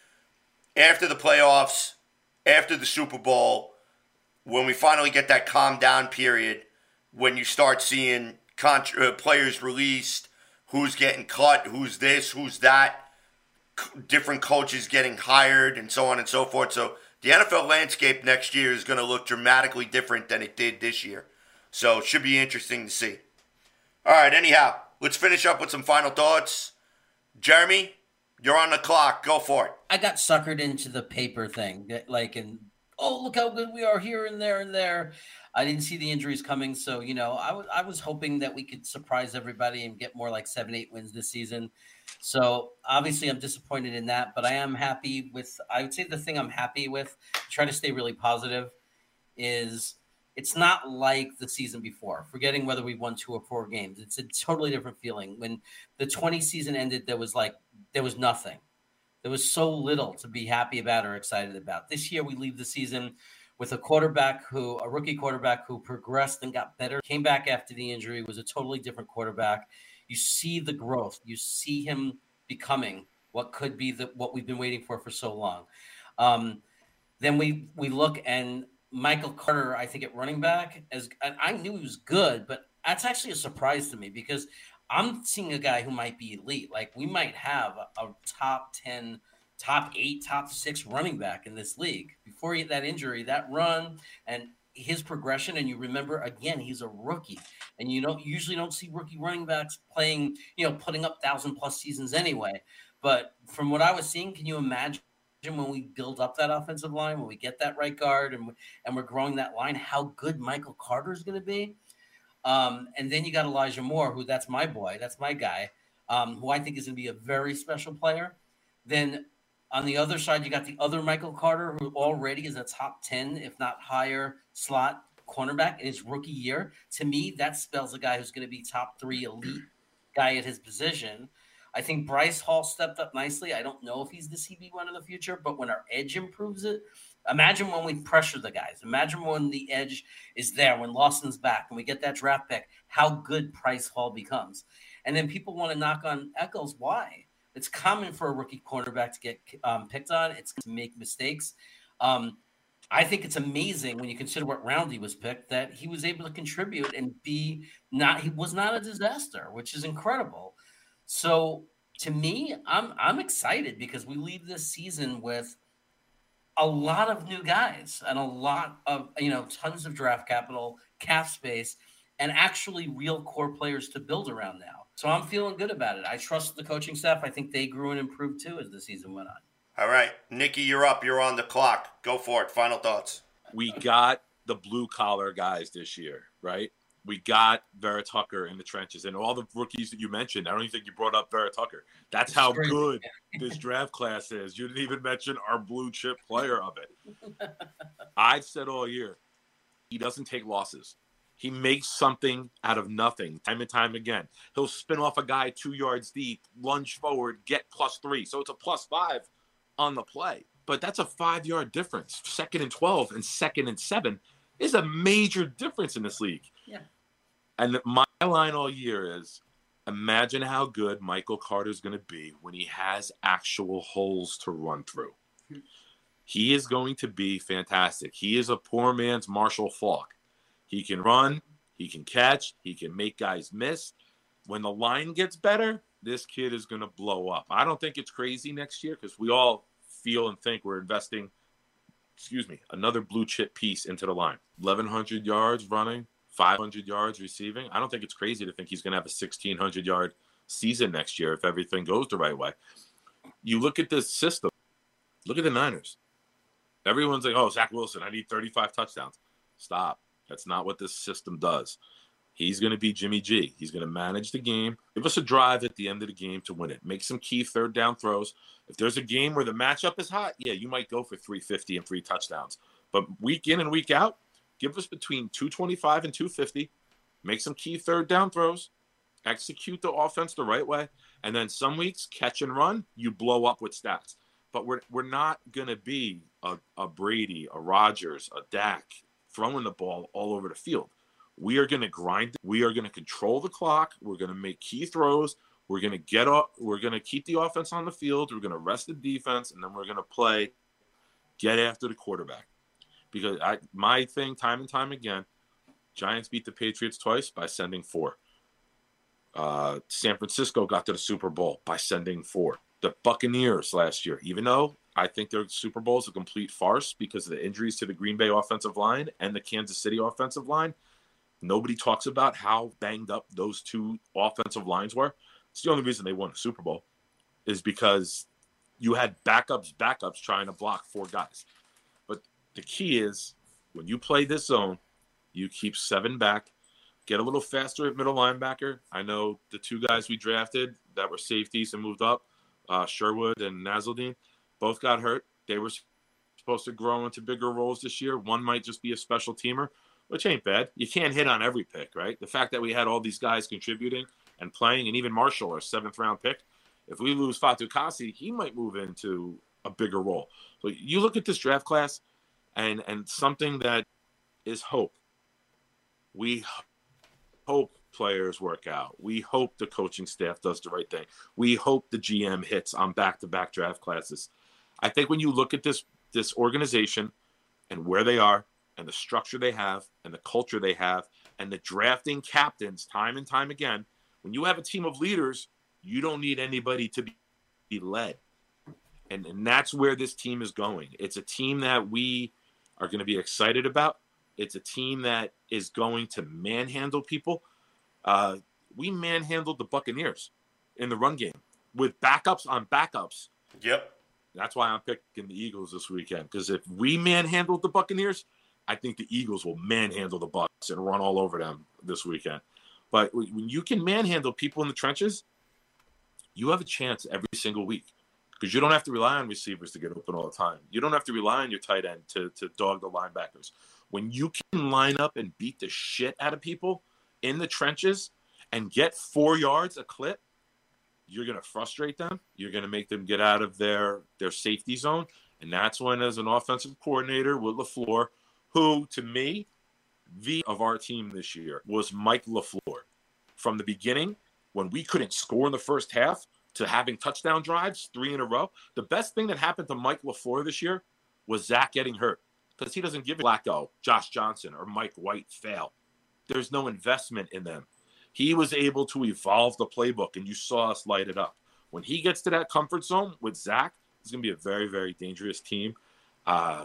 Speaker 2: after the playoffs, after the Super Bowl, when we finally get that calm down period, when you start seeing contra- uh, players released, who's getting cut, who's this, who's that, c- different coaches getting hired, and so on and so forth. So the NFL landscape next year is going to look dramatically different than it did this year. So it should be interesting to see. All right, anyhow, let's finish up with some final thoughts. Jeremy, you're on the clock. Go for it.
Speaker 7: I got suckered into the paper thing, like, and oh, look how good we are here and there and there. I didn't see the injuries coming, so you know, I was I was hoping that we could surprise everybody and get more like seven, eight wins this season. So obviously, I'm disappointed in that, but I am happy with. I would say the thing I'm happy with, try to stay really positive, is it's not like the season before. Forgetting whether we won two or four games, it's a totally different feeling. When the 20 season ended, there was like there was nothing. There was so little to be happy about or excited about. This year, we leave the season with a quarterback who, a rookie quarterback who progressed and got better, came back after the injury, was a totally different quarterback. You see the growth. You see him becoming what could be the what we've been waiting for for so long. Um, then we we look and Michael Carter, I think at running back, as I knew he was good, but that's actually a surprise to me because I'm seeing a guy who might be elite. Like we might have a, top 10, top eight, top six running back in this league. Before he had that injury, that run and his progression, and you remember again, he's a rookie. And you don't usually don't see rookie running backs playing, you know, putting up thousand plus seasons anyway. But from what I was seeing, can you imagine when we build up that offensive line, when we get that right guard and, and we're growing that line, how good Michael Carter is going to be? Um, and then you got Elijah Moore, who that's my boy, that's my guy, um, who I think is going to be a very special player. Then on the other side, you got the other Michael Carter, who already is a top 10, if not higher, slot cornerback in his rookie year. To me, that spells a guy who's going to be top three elite guy at his position. I think Bryce Hall stepped up nicely. I don't know if he's the CB1 in the future, but when our edge improves it, imagine when we pressure the guys. Imagine when the edge is there, when Lawson's back, and we get that draft pick, how good Bryce Hall becomes. And then people want to knock on Echols. Why? It's common for a rookie cornerback to get um, picked on. It's to make mistakes. Um, I think it's amazing when you consider what round he was picked that he was able to contribute and be not he was not a disaster, which is incredible. So to me, I'm I'm excited because we leave this season with a lot of new guys and a lot of you know tons of draft capital, cap space, and actually real core players to build around now. So I'm feeling good about it. I trust the coaching staff. I think they grew and improved too as the season went on.
Speaker 2: All right, Nikki, you're up. You're on the clock. Go for it. Final thoughts.
Speaker 6: we got the blue collar guys this year, right? We got Vera Tucker in the trenches and all the rookies that you mentioned. I don't even think you brought up Vera Tucker. That's how good this draft class is. You didn't even mention our blue chip player of it. I've said all year, he doesn't take losses. He makes something out of nothing time and time again. He'll spin off a guy two yards deep, lunge forward, get plus three. So it's a plus five on the play. But that's a five yard difference. Second and 12 and second and seven is a major difference in this league. And my line all year is imagine how good Michael Carter is going to be when he has actual holes to run through. He is going to be fantastic. He is a poor man's Marshall Faulk. He can run, he can catch, he can make guys miss. When the line gets better, this kid is going to blow up. I don't think it's crazy next year because we all feel and think we're investing, excuse me, another blue chip piece into the line. 1,100 yards running, 500 yards receiving. I don't think it's crazy to think he's going to have a 1,600 yard season next year if everything goes the right way. You look at this system. Look at the Niners. Everyone's like, "Oh, Zach Wilson, I need 35 touchdowns." Stop. That's not what this system does. He's going to be Jimmy G. He's going to manage the game. Give us a drive at the end of the game to win it. Make some key third down throws. If there's a game where the matchup is hot, yeah, you might go for 350 and three touchdowns. But week in and week out, give us between 225 and 250. Make some key third down throws. Execute the offense the right way. And then some weeks, catch and run, you blow up with stats. But we're, we're not going to be a, a Brady, a Rodgers, a Dak throwing the ball all over the field. We are going to grind. We are going to control the clock. We're going to make key throws. We're going to get up. We're going to keep the offense on the field. We're going to rest the defense, and then we're going to play, get after the quarterback. Because I, my thing, time and time again, Giants beat the Patriots twice by sending four. Uh, San Francisco got to the Super Bowl by sending four. The Buccaneers last year, even though I think their Super Bowl is a complete farce because of the injuries to the Green Bay offensive line and the Kansas City offensive line, nobody talks about how banged up those two offensive lines were. It's the only reason they won the Super Bowl is because you had backups, backups trying to block four guys. The key is when you play this zone, you keep seven back, get a little faster at middle linebacker. I know the two guys we drafted that were safeties and moved up, uh, Sherwood and Nasirildeen, both got hurt. They were supposed to grow into bigger roles this year. One might just be a special teamer, which ain't bad. You can't hit on every pick, right? The fact that we had all these guys contributing and playing, and even Marshall, our seventh round pick, if we lose Fatukasi, he might move into a bigger role. So you look at this draft class and and something that is hope. We hope players work out. We hope the coaching staff does the right thing. We hope the GM hits on back-to-back draft classes. I think when you look at this this organization and where they are and the structure they have and the culture they have and the drafting captains time and time again, when you have a team of leaders, you don't need anybody to be, be led. And, and that's where this team is going. It's a team that we are going to be excited about. It's a team that is going to manhandle people. Uh, we manhandled the Buccaneers in the run game with backups on backups.
Speaker 2: Yep.
Speaker 6: That's why I'm picking the Eagles this weekend because if we manhandled the Buccaneers, I think the Eagles will manhandle the Bucks and run all over them this weekend. But when you can manhandle people in the trenches, you have a chance every single week because you don't have to rely on receivers to get open all the time. You don't have to rely on your tight end to, to dog the linebackers. When you can line up and beat the shit out of people in the trenches and get four yards a clip, you're going to frustrate them. You're going to make them get out of their their safety zone, and that's when, as an offensive coordinator with Lafleur, who to me, the of our team this year was Mike Lafleur. From the beginning, when we couldn't score in the first half, to having touchdown drives three in a row, the best thing that happened to Mike Lafleur this year was Zach getting hurt because he doesn't give Flacco, Josh Johnson, or Mike White fail. There's no investment in them he was able to evolve the playbook, and you saw us light it up. When he gets to that comfort zone with Zach, it's going to be a very, very dangerous team. Uh,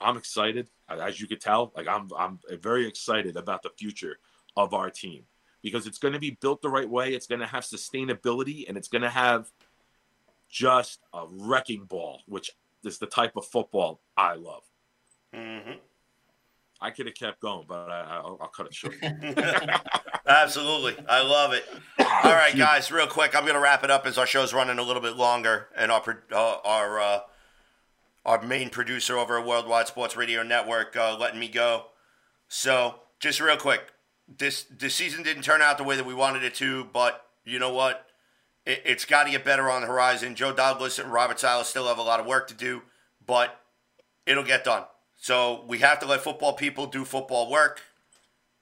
Speaker 6: I'm excited, as you could tell. Like I'm, I'm very excited about the future of our team because it's going to be built the right way. It's going to have sustainability, and it's going to have just a wrecking ball, which is the type of football I love.
Speaker 2: Mm-hmm.
Speaker 6: I could have kept going, but I, will cut it short.
Speaker 2: Absolutely. I love it. All right, guys, real quick, I'm going to wrap it up as our show's running a little bit longer and our uh, our uh, our main producer over at Worldwide Sports Radio Network uh, letting me go. So, just real quick, this this season didn't turn out the way that we wanted it to, but you know what? It, has got to get better on the horizon. Joe Douglas and Robert Saleh still have a lot of work to do, but it'll get done. So we have to let football people do football work.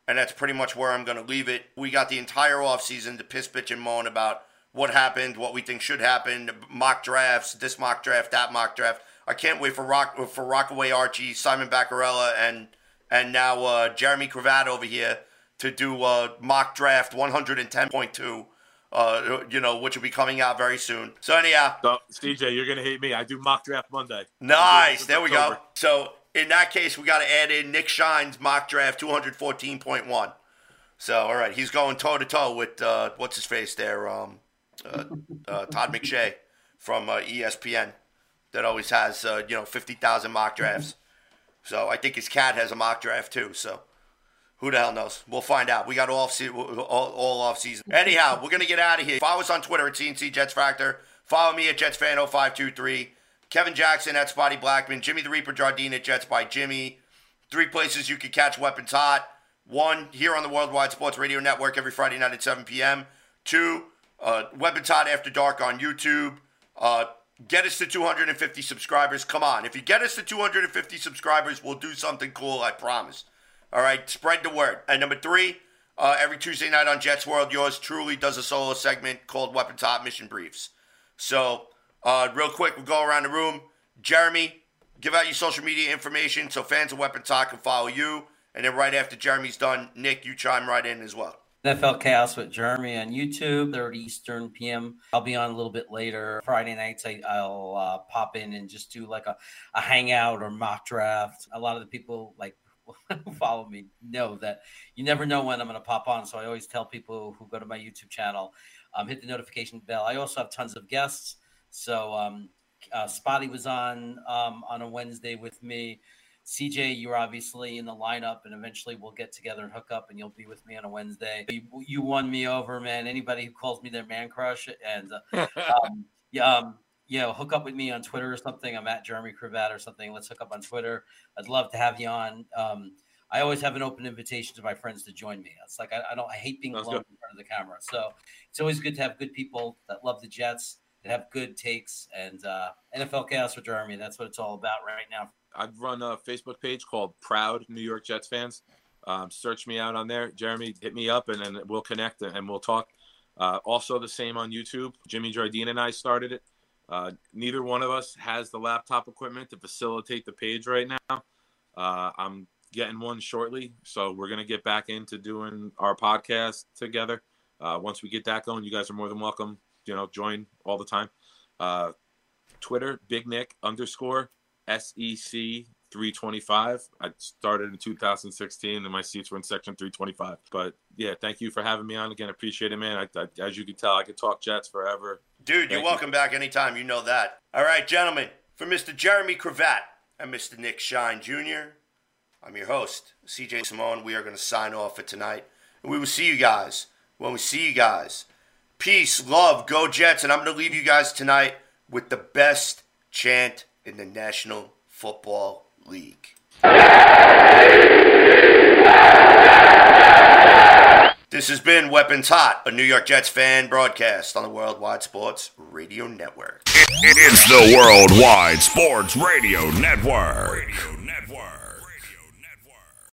Speaker 2: And that's pretty much where I'm going to leave it. We got the entire offseason to piss, bitch, and moan about what happened, what we think should happen, mock drafts, this mock draft, that mock draft. I can't wait for Rock for Rockaway Archie, Simon Baccarella, and and now uh, Jeremy Cravat over here to do uh, mock draft 110.2. Uh, you know, which will be coming out very soon. So anyhow,
Speaker 6: so, CJ, you're gonna hate me. I do mock draft Monday.
Speaker 2: Nice. There we go. So in that case, we got to add in Nick Shine's mock draft 214.1. So, all right, he's going toe to toe with uh, what's his face there, um, uh, uh, Todd McShay from uh, ESPN that always has uh, you know fifty thousand mock drafts. So I think his cat has a mock draft too. So who the hell knows? We'll find out. We got all se- all, all off season. Anyhow, we're gonna get out of here. Follow us on Twitter at CNC Jets Factor. Follow me at JetsFan0523. Kevin Jackson at Spotty Blackman. Jimmy the Reaper Jardine at Jets by Jimmy. Three places you can catch Weapons Hot. One, here on the Worldwide Sports Radio Network every Friday night at 7 p.m. Two, uh, Weapons Hot After Dark on YouTube. Uh, get us to 250 subscribers. Come on. If you get us to 250 subscribers, we'll do something cool, I promise. All right, spread the word. And number three, uh, every Tuesday night on Jets World, yours truly does a solo segment called Weapons Hot Mission Briefs. So, uh, real quick, we'll go around the room. Jeremy, give out your social media information so fans of Weapons Hot can follow you. And then right after Jeremy's done, Nick, you chime right in as well.
Speaker 7: NFL Chaos with Jeremy on YouTube, 30 Eastern PM. I'll be on a little bit later. Friday nights, I, I'll uh, pop in and just do like a, a hangout or mock draft. A lot of the people like follow me know that you never know when I'm going to pop on. So I always tell people who go to my YouTube channel, um, hit the notification bell. I also have tons of guests. So um, uh, Spotty was on um, on a Wednesday with me. CJ, you're obviously in the lineup, and eventually we'll get together and hook up, and you'll be with me on a Wednesday. You, you won me over, man. Anybody who calls me their man crush, and uh, um, yeah, um, you know, hook up with me on Twitter or something. I'm at Jeremy Cravat or something. Let's hook up on Twitter. I'd love to have you on. Um, I always have an open invitation to my friends to join me. It's like I, I don't, I hate being alone
Speaker 6: good.
Speaker 7: in front of the camera. So it's always good to have good people that love the Jets, that have good takes, and uh, NFL Chaos with Jeremy. That's what it's all about right now.
Speaker 6: I run a Facebook page called Proud New York Jets Fans. Um, search me out on there. Jeremy, hit me up and then we'll connect and we'll talk. Uh, also, the same on YouTube. Jimmy Jardine and I started it. Uh, neither one of us has the laptop equipment to facilitate the page right now. Uh, I'm getting one shortly. So we're going to get back into doing our podcast together. Uh, once we get that going, you guys are more than welcome. You know, join all the time. Uh, Twitter, Big Nick underscore SEC 325. I started in 2016 and my seats were in section 325. But yeah, thank you for having me on again. Appreciate it, man. I, I, as you can tell, I could talk Jets forever.
Speaker 2: Dude, you're
Speaker 6: Thank you.
Speaker 2: welcome back anytime. You know that. All right, gentlemen, for Mr. Jeremy Cravat and Mr. Nick Shine Jr., I'm your host, CJ Simone. We are going to sign off for tonight. And we will see you guys when we see you guys. Peace, love, go Jets. And I'm going to leave you guys tonight with the best chant in the National Football League. This has been Weapons Hot, a New York Jets fan broadcast on the Worldwide Sports Radio Network.
Speaker 1: It's the Worldwide Sports Radio Network.